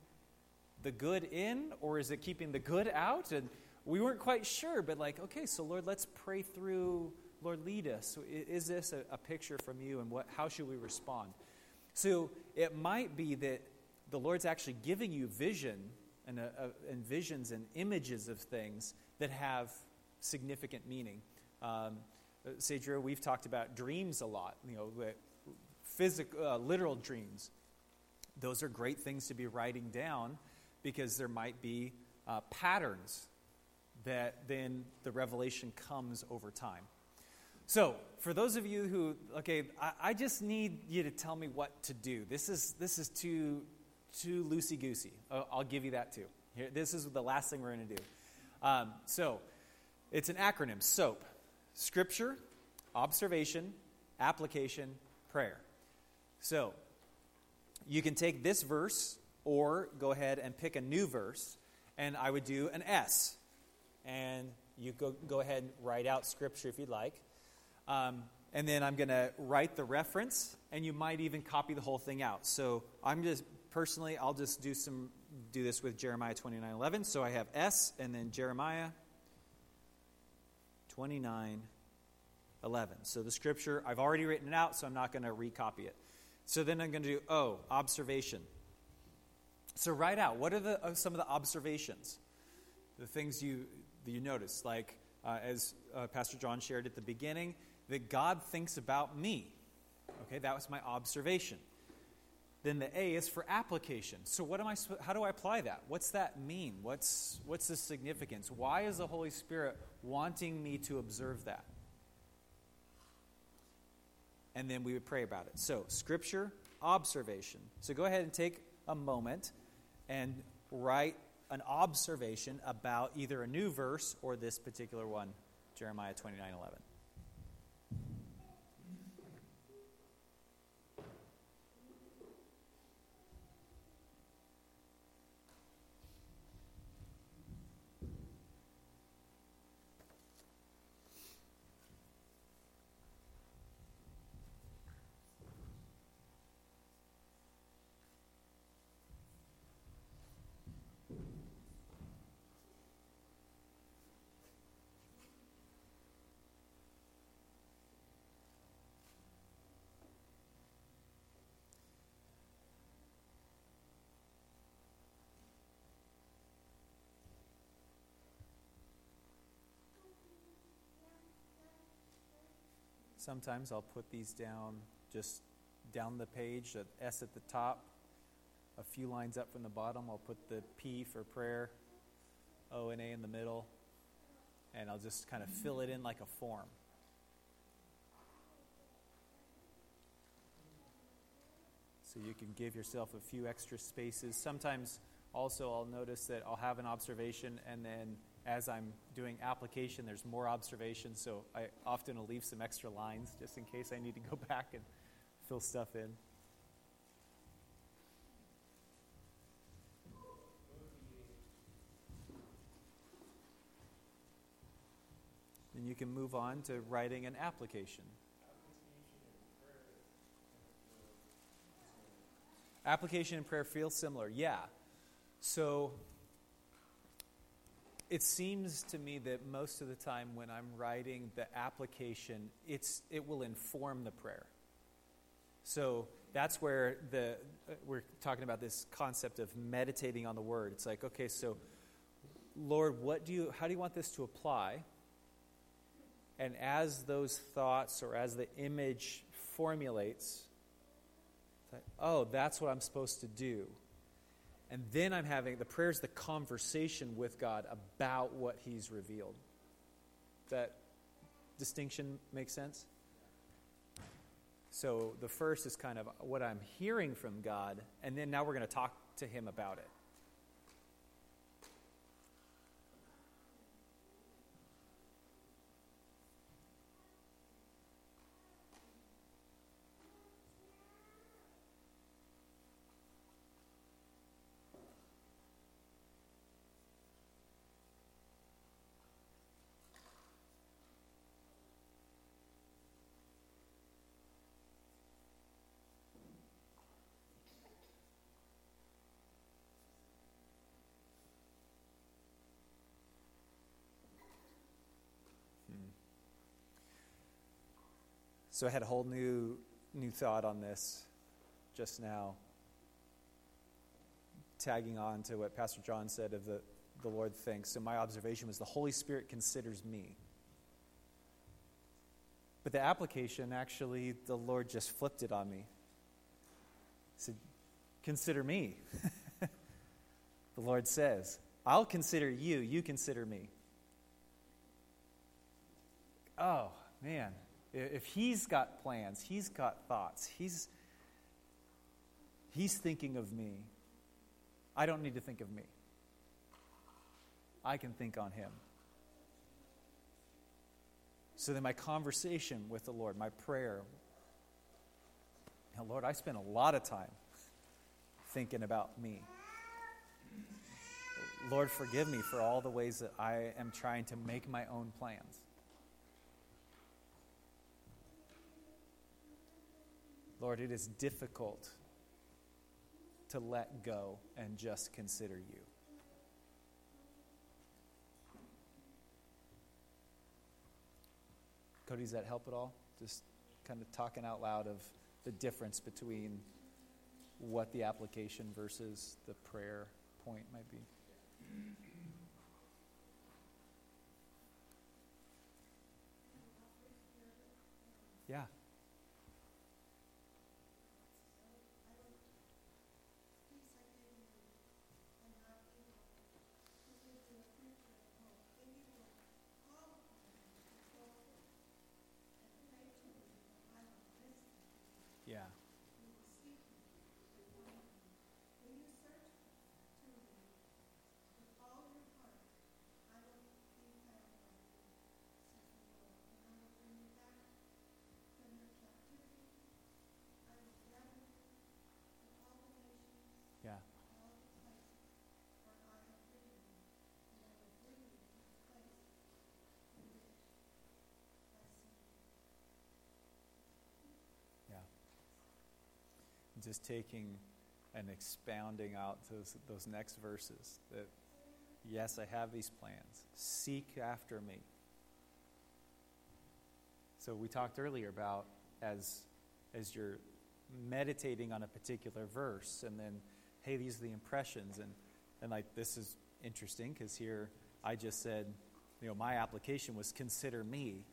the good in, or is it keeping the good out? And we weren't quite sure, but like, okay, so Lord, let's pray through. Lord, lead us. Is this a, a picture from you, and what, how should we respond? So it might be that the Lord's actually giving you vision and, uh, uh, and visions and images of things that have significant meaning. Um, Sadria, we've talked about dreams a lot, you know, physical, uh, literal dreams. Those are great things to be writing down because there might be uh, patterns that then the revelation comes over time. So, for those of you who, okay, I, I just need you to tell me what to do. This is this is too too loosey goosey. I'll, give you that too. Here, this is the last thing we're going to do. Um, so, it's an acronym. SOAP. Scripture, observation, application, prayer. So, you can take this verse or go ahead and pick a new verse, and I would do an S. And you go, go ahead and write out Scripture if you'd like. Um, and then I'm going to write the reference, and you might even copy the whole thing out. So, I'm just personally, I'll just do some do this with Jeremiah 29:11. So I have S and then Jeremiah 29 11. So the scripture, I've already written it out, so I'm not going to recopy it. So then I'm going to do O, observation. So write out what are the, uh, some of the observations, the things you, you notice. Like uh, as uh, Pastor John shared at the beginning, that God thinks about me. Okay, that was my observation. Then the A is for application. So what am I how do I apply that? What's that mean? What's what's the significance? Why is the Holy Spirit wanting me to observe that? And then we would pray about it. So, scripture, observation. So go ahead and take a moment and write an observation about either a new verse or this particular one, Jeremiah 29 Sometimes I'll put these down just down the page, the S at the top, a few lines up from the bottom. I'll put the P for prayer, O and A in the middle, and I'll just kind of fill it in like a form. So you can give yourself a few extra spaces. Sometimes also I'll notice that I'll have an observation and then as I'm doing application, there's more observation, so I often will leave some extra lines just in case I need to go back and fill stuff in. Then you can move on to writing an application. Application and prayer feel similar, yeah. So it seems to me that most of the time when I'm writing the application, it's, it will inform the prayer. So that's where the, we're talking about this concept of meditating on the word. It's like, okay, so Lord, what do you, how do you want this to apply? And as those thoughts or as the image formulates, like, oh, that's what I'm supposed to do. And then I'm having the prayer is the conversation with God about what He's revealed. That distinction makes sense? So the first is kind of what I'm hearing from God, and then now we're going to talk to Him about it. So I had a whole new new thought on this just now. Tagging on to what Pastor John said of the, the Lord thinks. So my observation was the Holy Spirit considers me. But the application, actually, the Lord just flipped it on me. He said, Consider me. the Lord says, I'll consider you, you consider me. Oh, man. If he's got plans, he's got thoughts, he's, he's thinking of me, I don't need to think of me. I can think on him. So then, my conversation with the Lord, my prayer, now, Lord, I spend a lot of time thinking about me. Lord, forgive me for all the ways that I am trying to make my own plans. Lord, it is difficult to let go and just consider you. Cody, does that help at all? Just kind of talking out loud of the difference between what the application versus the prayer point might be. Yeah. Yeah. Yeah. Just taking and expounding out those, those next verses that, yes, I have these plans. Seek after me. So we talked earlier about as, as you're meditating on a particular verse and then, hey, these are the impressions. And, and like, this is interesting because here I just said, you know, my application was consider me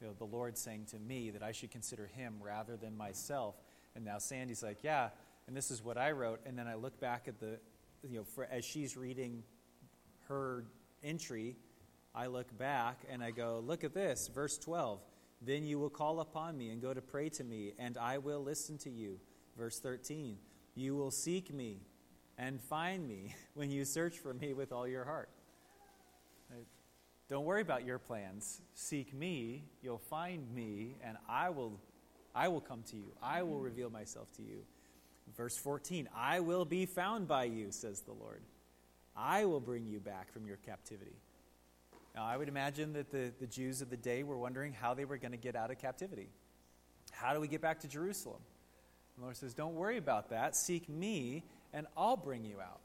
you know, the Lord saying to me that I should consider him rather than myself. And now Sandy's like, yeah, and this is what I wrote. And then I look back at the, you know, for, as she's reading her entry, I look back and I go, look at this, verse 12. Then you will call upon me and go to pray to me, and I will listen to you. Verse 13. You will seek me and find me when you search for me with all your heart. Don't worry about your plans. Seek me, you'll find me, and I will I will come to you. I will reveal myself to you. Verse 14, I will be found by you, says the Lord. I will bring you back from your captivity. Now, I would imagine that the, the Jews of the day were wondering how they were going to get out of captivity. How do we get back to Jerusalem? The Lord says, Don't worry about that. Seek me, and I'll bring you out.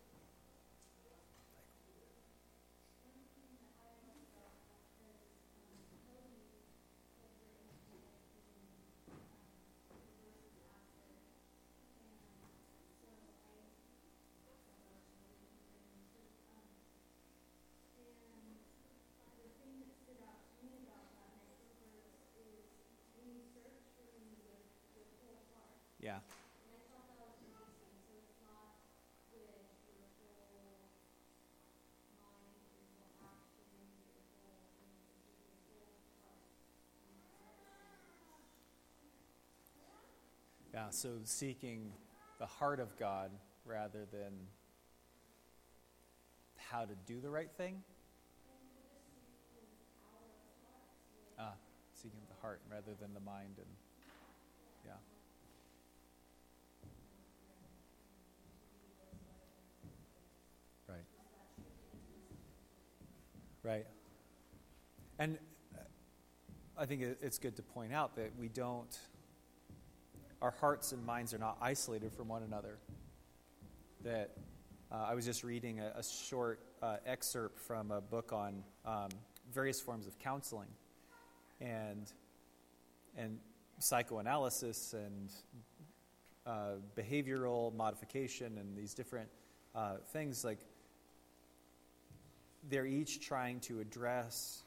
Yeah. Yeah, so seeking the heart of God rather than how to do the right thing. Ah, seeking the heart rather than the mind and yeah. Right. Right. And I think it's good to point out that we don't, our hearts and minds are not isolated from one another. That uh, I was just reading a, a short uh, excerpt from a book on um, various forms of counseling and, and psychoanalysis and uh, behavioral modification and these different uh, things like they're each trying to address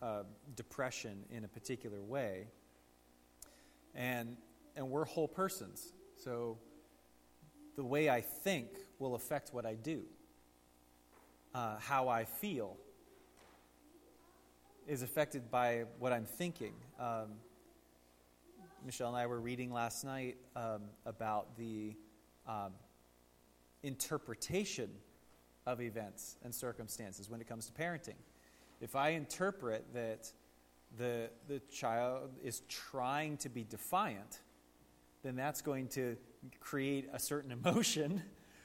uh, depression in a particular way. And and we're whole persons. So the way i think will affect what i do. Uh, how i feel is affected by what i'm thinking. Um, michelle and i were reading last night um, about the um, interpretation of events and circumstances when it comes to parenting. If I interpret that the, the child is trying to be defiant, then that's going to create a certain emotion,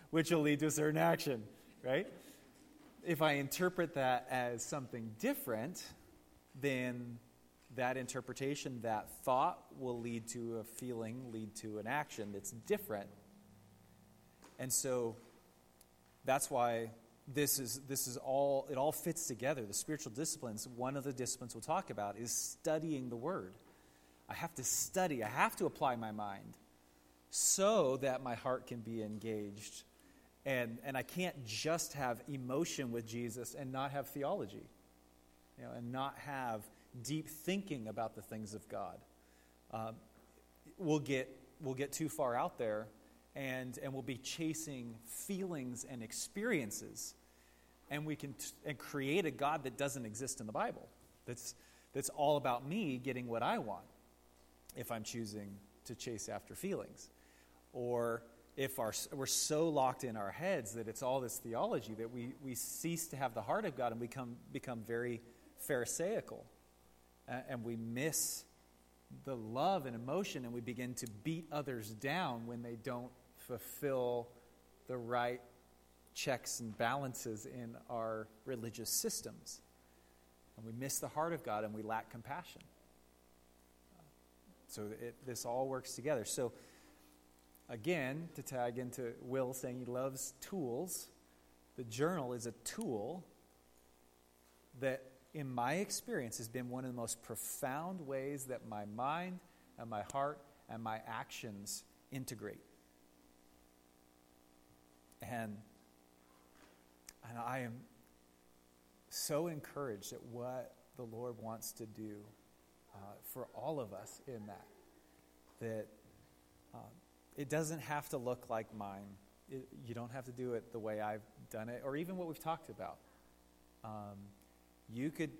which will lead to a certain action, right? If I interpret that as something different, then that interpretation, that thought will lead to a feeling, lead to an action that's different. And so that's why this is this is all it all fits together. The spiritual disciplines, one of the disciplines we'll talk about is studying the word. I have to study, I have to apply my mind so that my heart can be engaged. And and I can't just have emotion with Jesus and not have theology. You know, and not have deep thinking about the things of God. um, we'll get we'll get too far out there, and and we'll be chasing feelings and experiences, and we can t- and create a God that doesn't exist in the Bible. That's that's all about me getting what I want, if I'm choosing to chase after feelings, or if our, we're so locked in our heads that it's all this theology that we, we cease to have the heart of God and we become, become very Pharisaical. Uh, and we miss the love and emotion and we begin to beat others down when they don't fulfill the right checks and balances in our religious systems. And we miss the heart of God and we lack compassion. So it, this all works together. So, again, to tag into Will saying he loves tools, the journal is a tool that, in my experience, has been one of the most profound ways that my mind and my heart and my actions integrate. And, and I am so encouraged at what the Lord wants to do uh, for all of us in that. That um, it doesn't have to look like mine. It, you don't have to do it the way I've done it, or even what we've talked about. Um, you could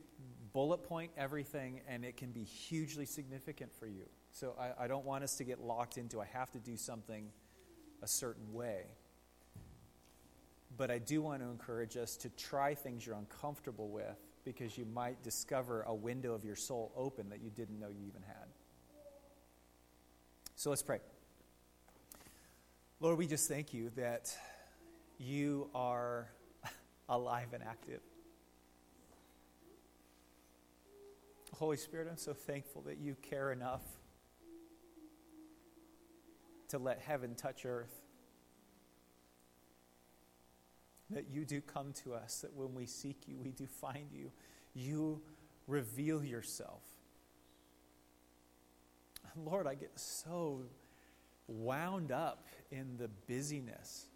bullet point everything, and it can be hugely significant for you. So I, I don't want us to get locked into I have to do something a certain way. But I do want to encourage us to try things you're uncomfortable with because you might discover a window of your soul open that you didn't know you even had. So let's pray. Lord, we just thank you that you are alive and active. Holy Spirit, I'm so thankful that you care enough to let heaven touch earth. That you do come to us, that when we seek you, we do find you. You reveal yourself. Lord, I get so wound up in the busyness.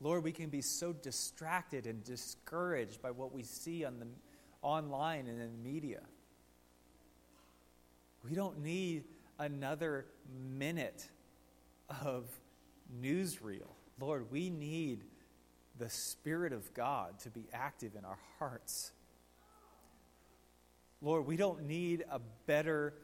Lord, we can be so distracted and discouraged by what we see on the online and in media. We don't need another minute of newsreel. Lord, we need the Spirit of God to be active in our hearts. Lord, we don't need a better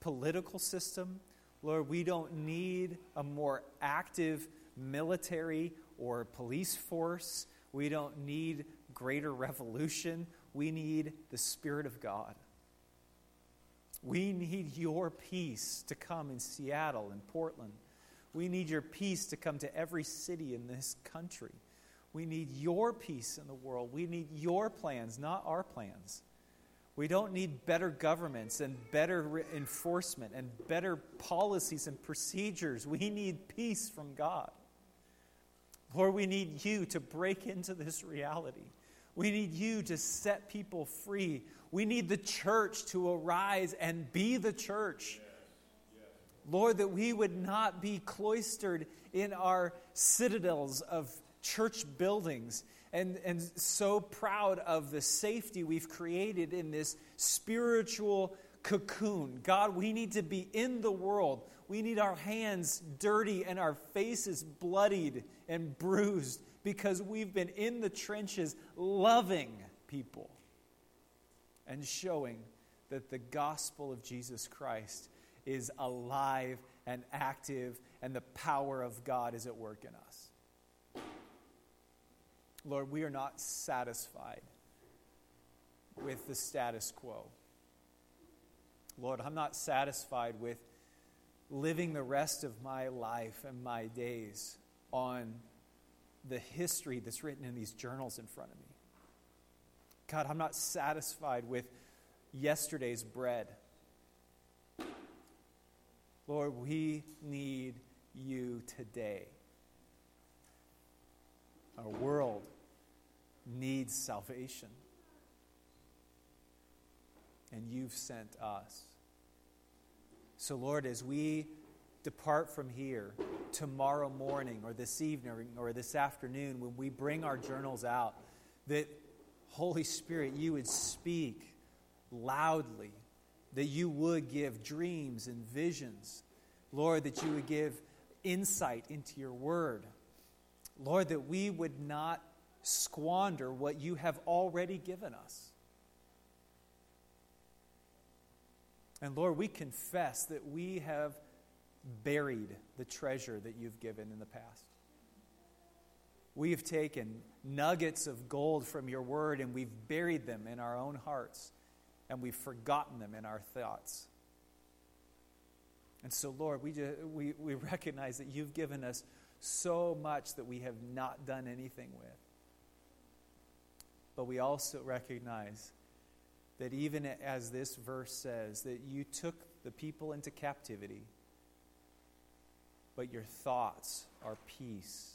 political system. Lord, we don't need a more active military or police force. We don't need greater revolution. We need the Spirit of God. We need your peace to come in Seattle and Portland. We need your peace to come to every city in this country. We need your peace in the world. We need your plans, not our plans. We don't need better governments and better re- enforcement and better policies and procedures. We need peace from God. Lord, we need you to break into this reality. We need you to set people free. We need the church to arise and be the church. Lord, that we would not be cloistered in our citadels of church buildings and, and so proud of the safety we've created in this spiritual cocoon. God, we need to be in the world. We need our hands dirty and our faces bloodied and bruised because we've been in the trenches loving people and showing that the gospel of Jesus Christ is alive and active and the power of God is at work in us. Lord, we are not satisfied with the status quo. Lord, I'm not satisfied with living the rest of my life and my days on the history that's written in these journals in front of me. God, I'm not satisfied with yesterday's bread. Lord, we need you today. Our world needs salvation. And you've sent us. So, Lord, as we depart from here tomorrow morning or this evening or this afternoon, when we bring our journals out, that Holy Spirit, you would speak loudly that you would give dreams and visions. Lord, that you would give insight into your word. Lord, that we would not squander what you have already given us. And Lord, we confess that we have buried the treasure that you've given in the past. We've taken nuggets of gold from your word and we've buried them in our own hearts and we've forgotten them in our thoughts. And so, Lord, we, just, we, we recognize that you've given us so much that we have not done anything with. But we also recognize that even as this verse says, that you took the people into captivity, but your thoughts are peace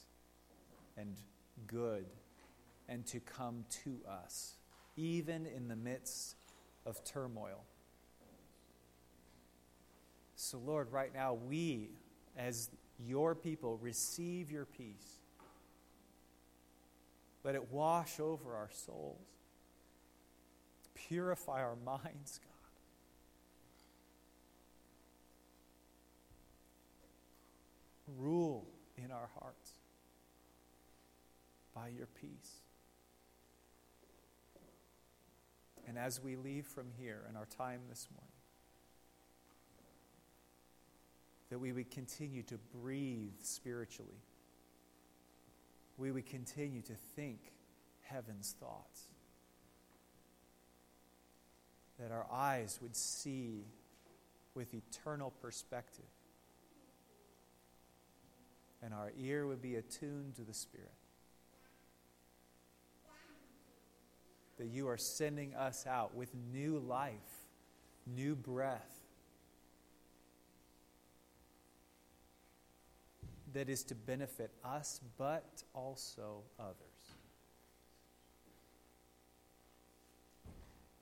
and good and to come to us, even in the midst of turmoil. So, Lord, right now, we, as your people, receive your peace. Let it wash over our souls, purify our minds, God. Rule in our hearts by your peace. And as we leave from here in our time this morning, that we would continue to breathe spiritually. We would continue to think heaven's thoughts. That our eyes would see with eternal perspective. And our ear would be attuned to the Spirit. That you are sending us out with new life, new breath that is to benefit us, but also others.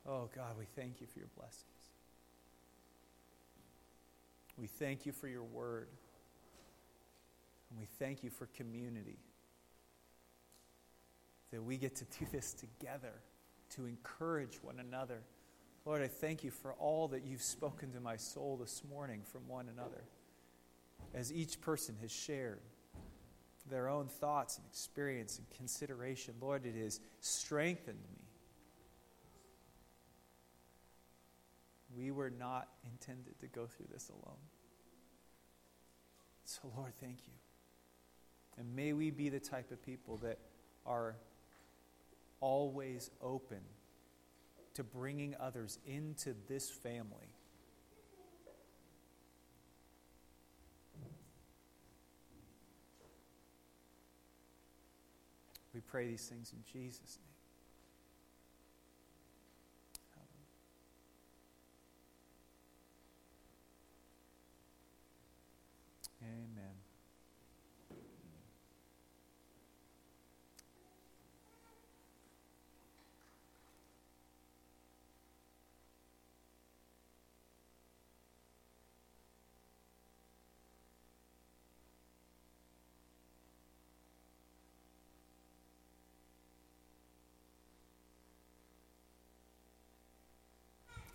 Oh, God, we thank you for your blessings. We thank you for your word. And we thank you for community. That we get to do this together, to encourage one another. Lord, I thank you for all that you've spoken to my soul this morning from one another as each person has shared their own thoughts and experience and consideration. Lord, it has strengthened me. We were not intended to go through this alone. So, Lord, thank you. And may we be the type of people that are always open to bringing others into this family We pray these things in Jesus' name. Amen.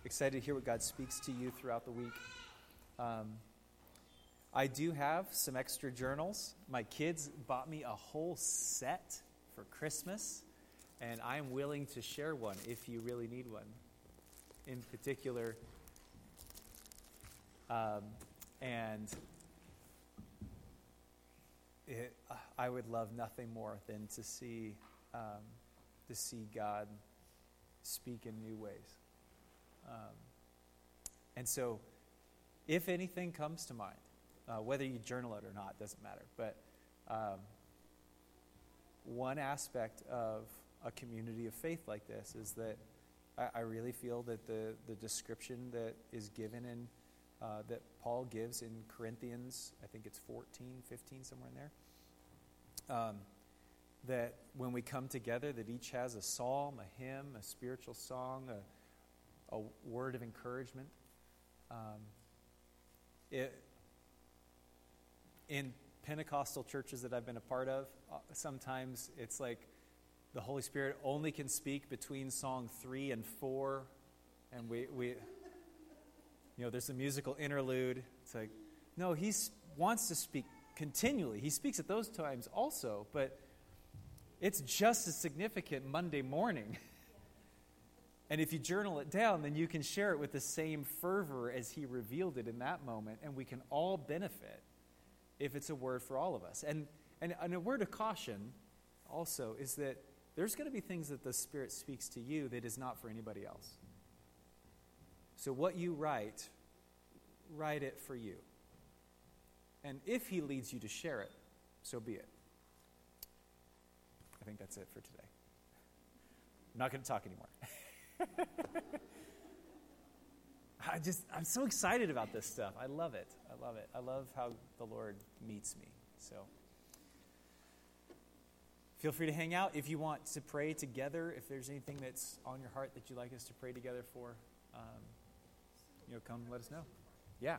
Excited to hear what God speaks to you throughout the week. Um, I do have some extra journals. My kids bought me a whole set for Christmas, and I'm willing to share one if you really need one. In particular, um, and it, I would love nothing more than to see um, to see God speak in new ways. Um, and so, if anything comes to mind, uh, whether you journal it or not, doesn't matter. But um, one aspect of a community of faith like this is that I, I really feel that the, the description that is given in uh, that Paul gives in Corinthians, I think it's 14, 15, somewhere in there. Um, that when we come together, that each has a psalm, a hymn, a spiritual song, a, a word of encouragement. Um, it, in Pentecostal churches that I've been a part of, uh, sometimes it's like the Holy Spirit only can speak between song three and four, and we, we you know, there's a musical interlude. It's like, no, he wants to speak continually. He speaks at those times also, but it's just as significant Monday morning. And if you journal it down, then you can share it with the same fervor as he revealed it in that moment, and we can all benefit if it's a word for all of us. And, and, and a word of caution also is that there's going to be things that the Spirit speaks to you that is not for anybody else. So what you write, write it for you. And if he leads you to share it, so be it. I think that's it for today. I'm not going to talk anymore. I just, I'm so excited about this stuff. I love it. I love it. I love how the Lord meets me. So feel free to hang out if you want to pray together. If there's anything that's on your heart that you'd like us to pray together for, um, you know, come let us know. Yeah.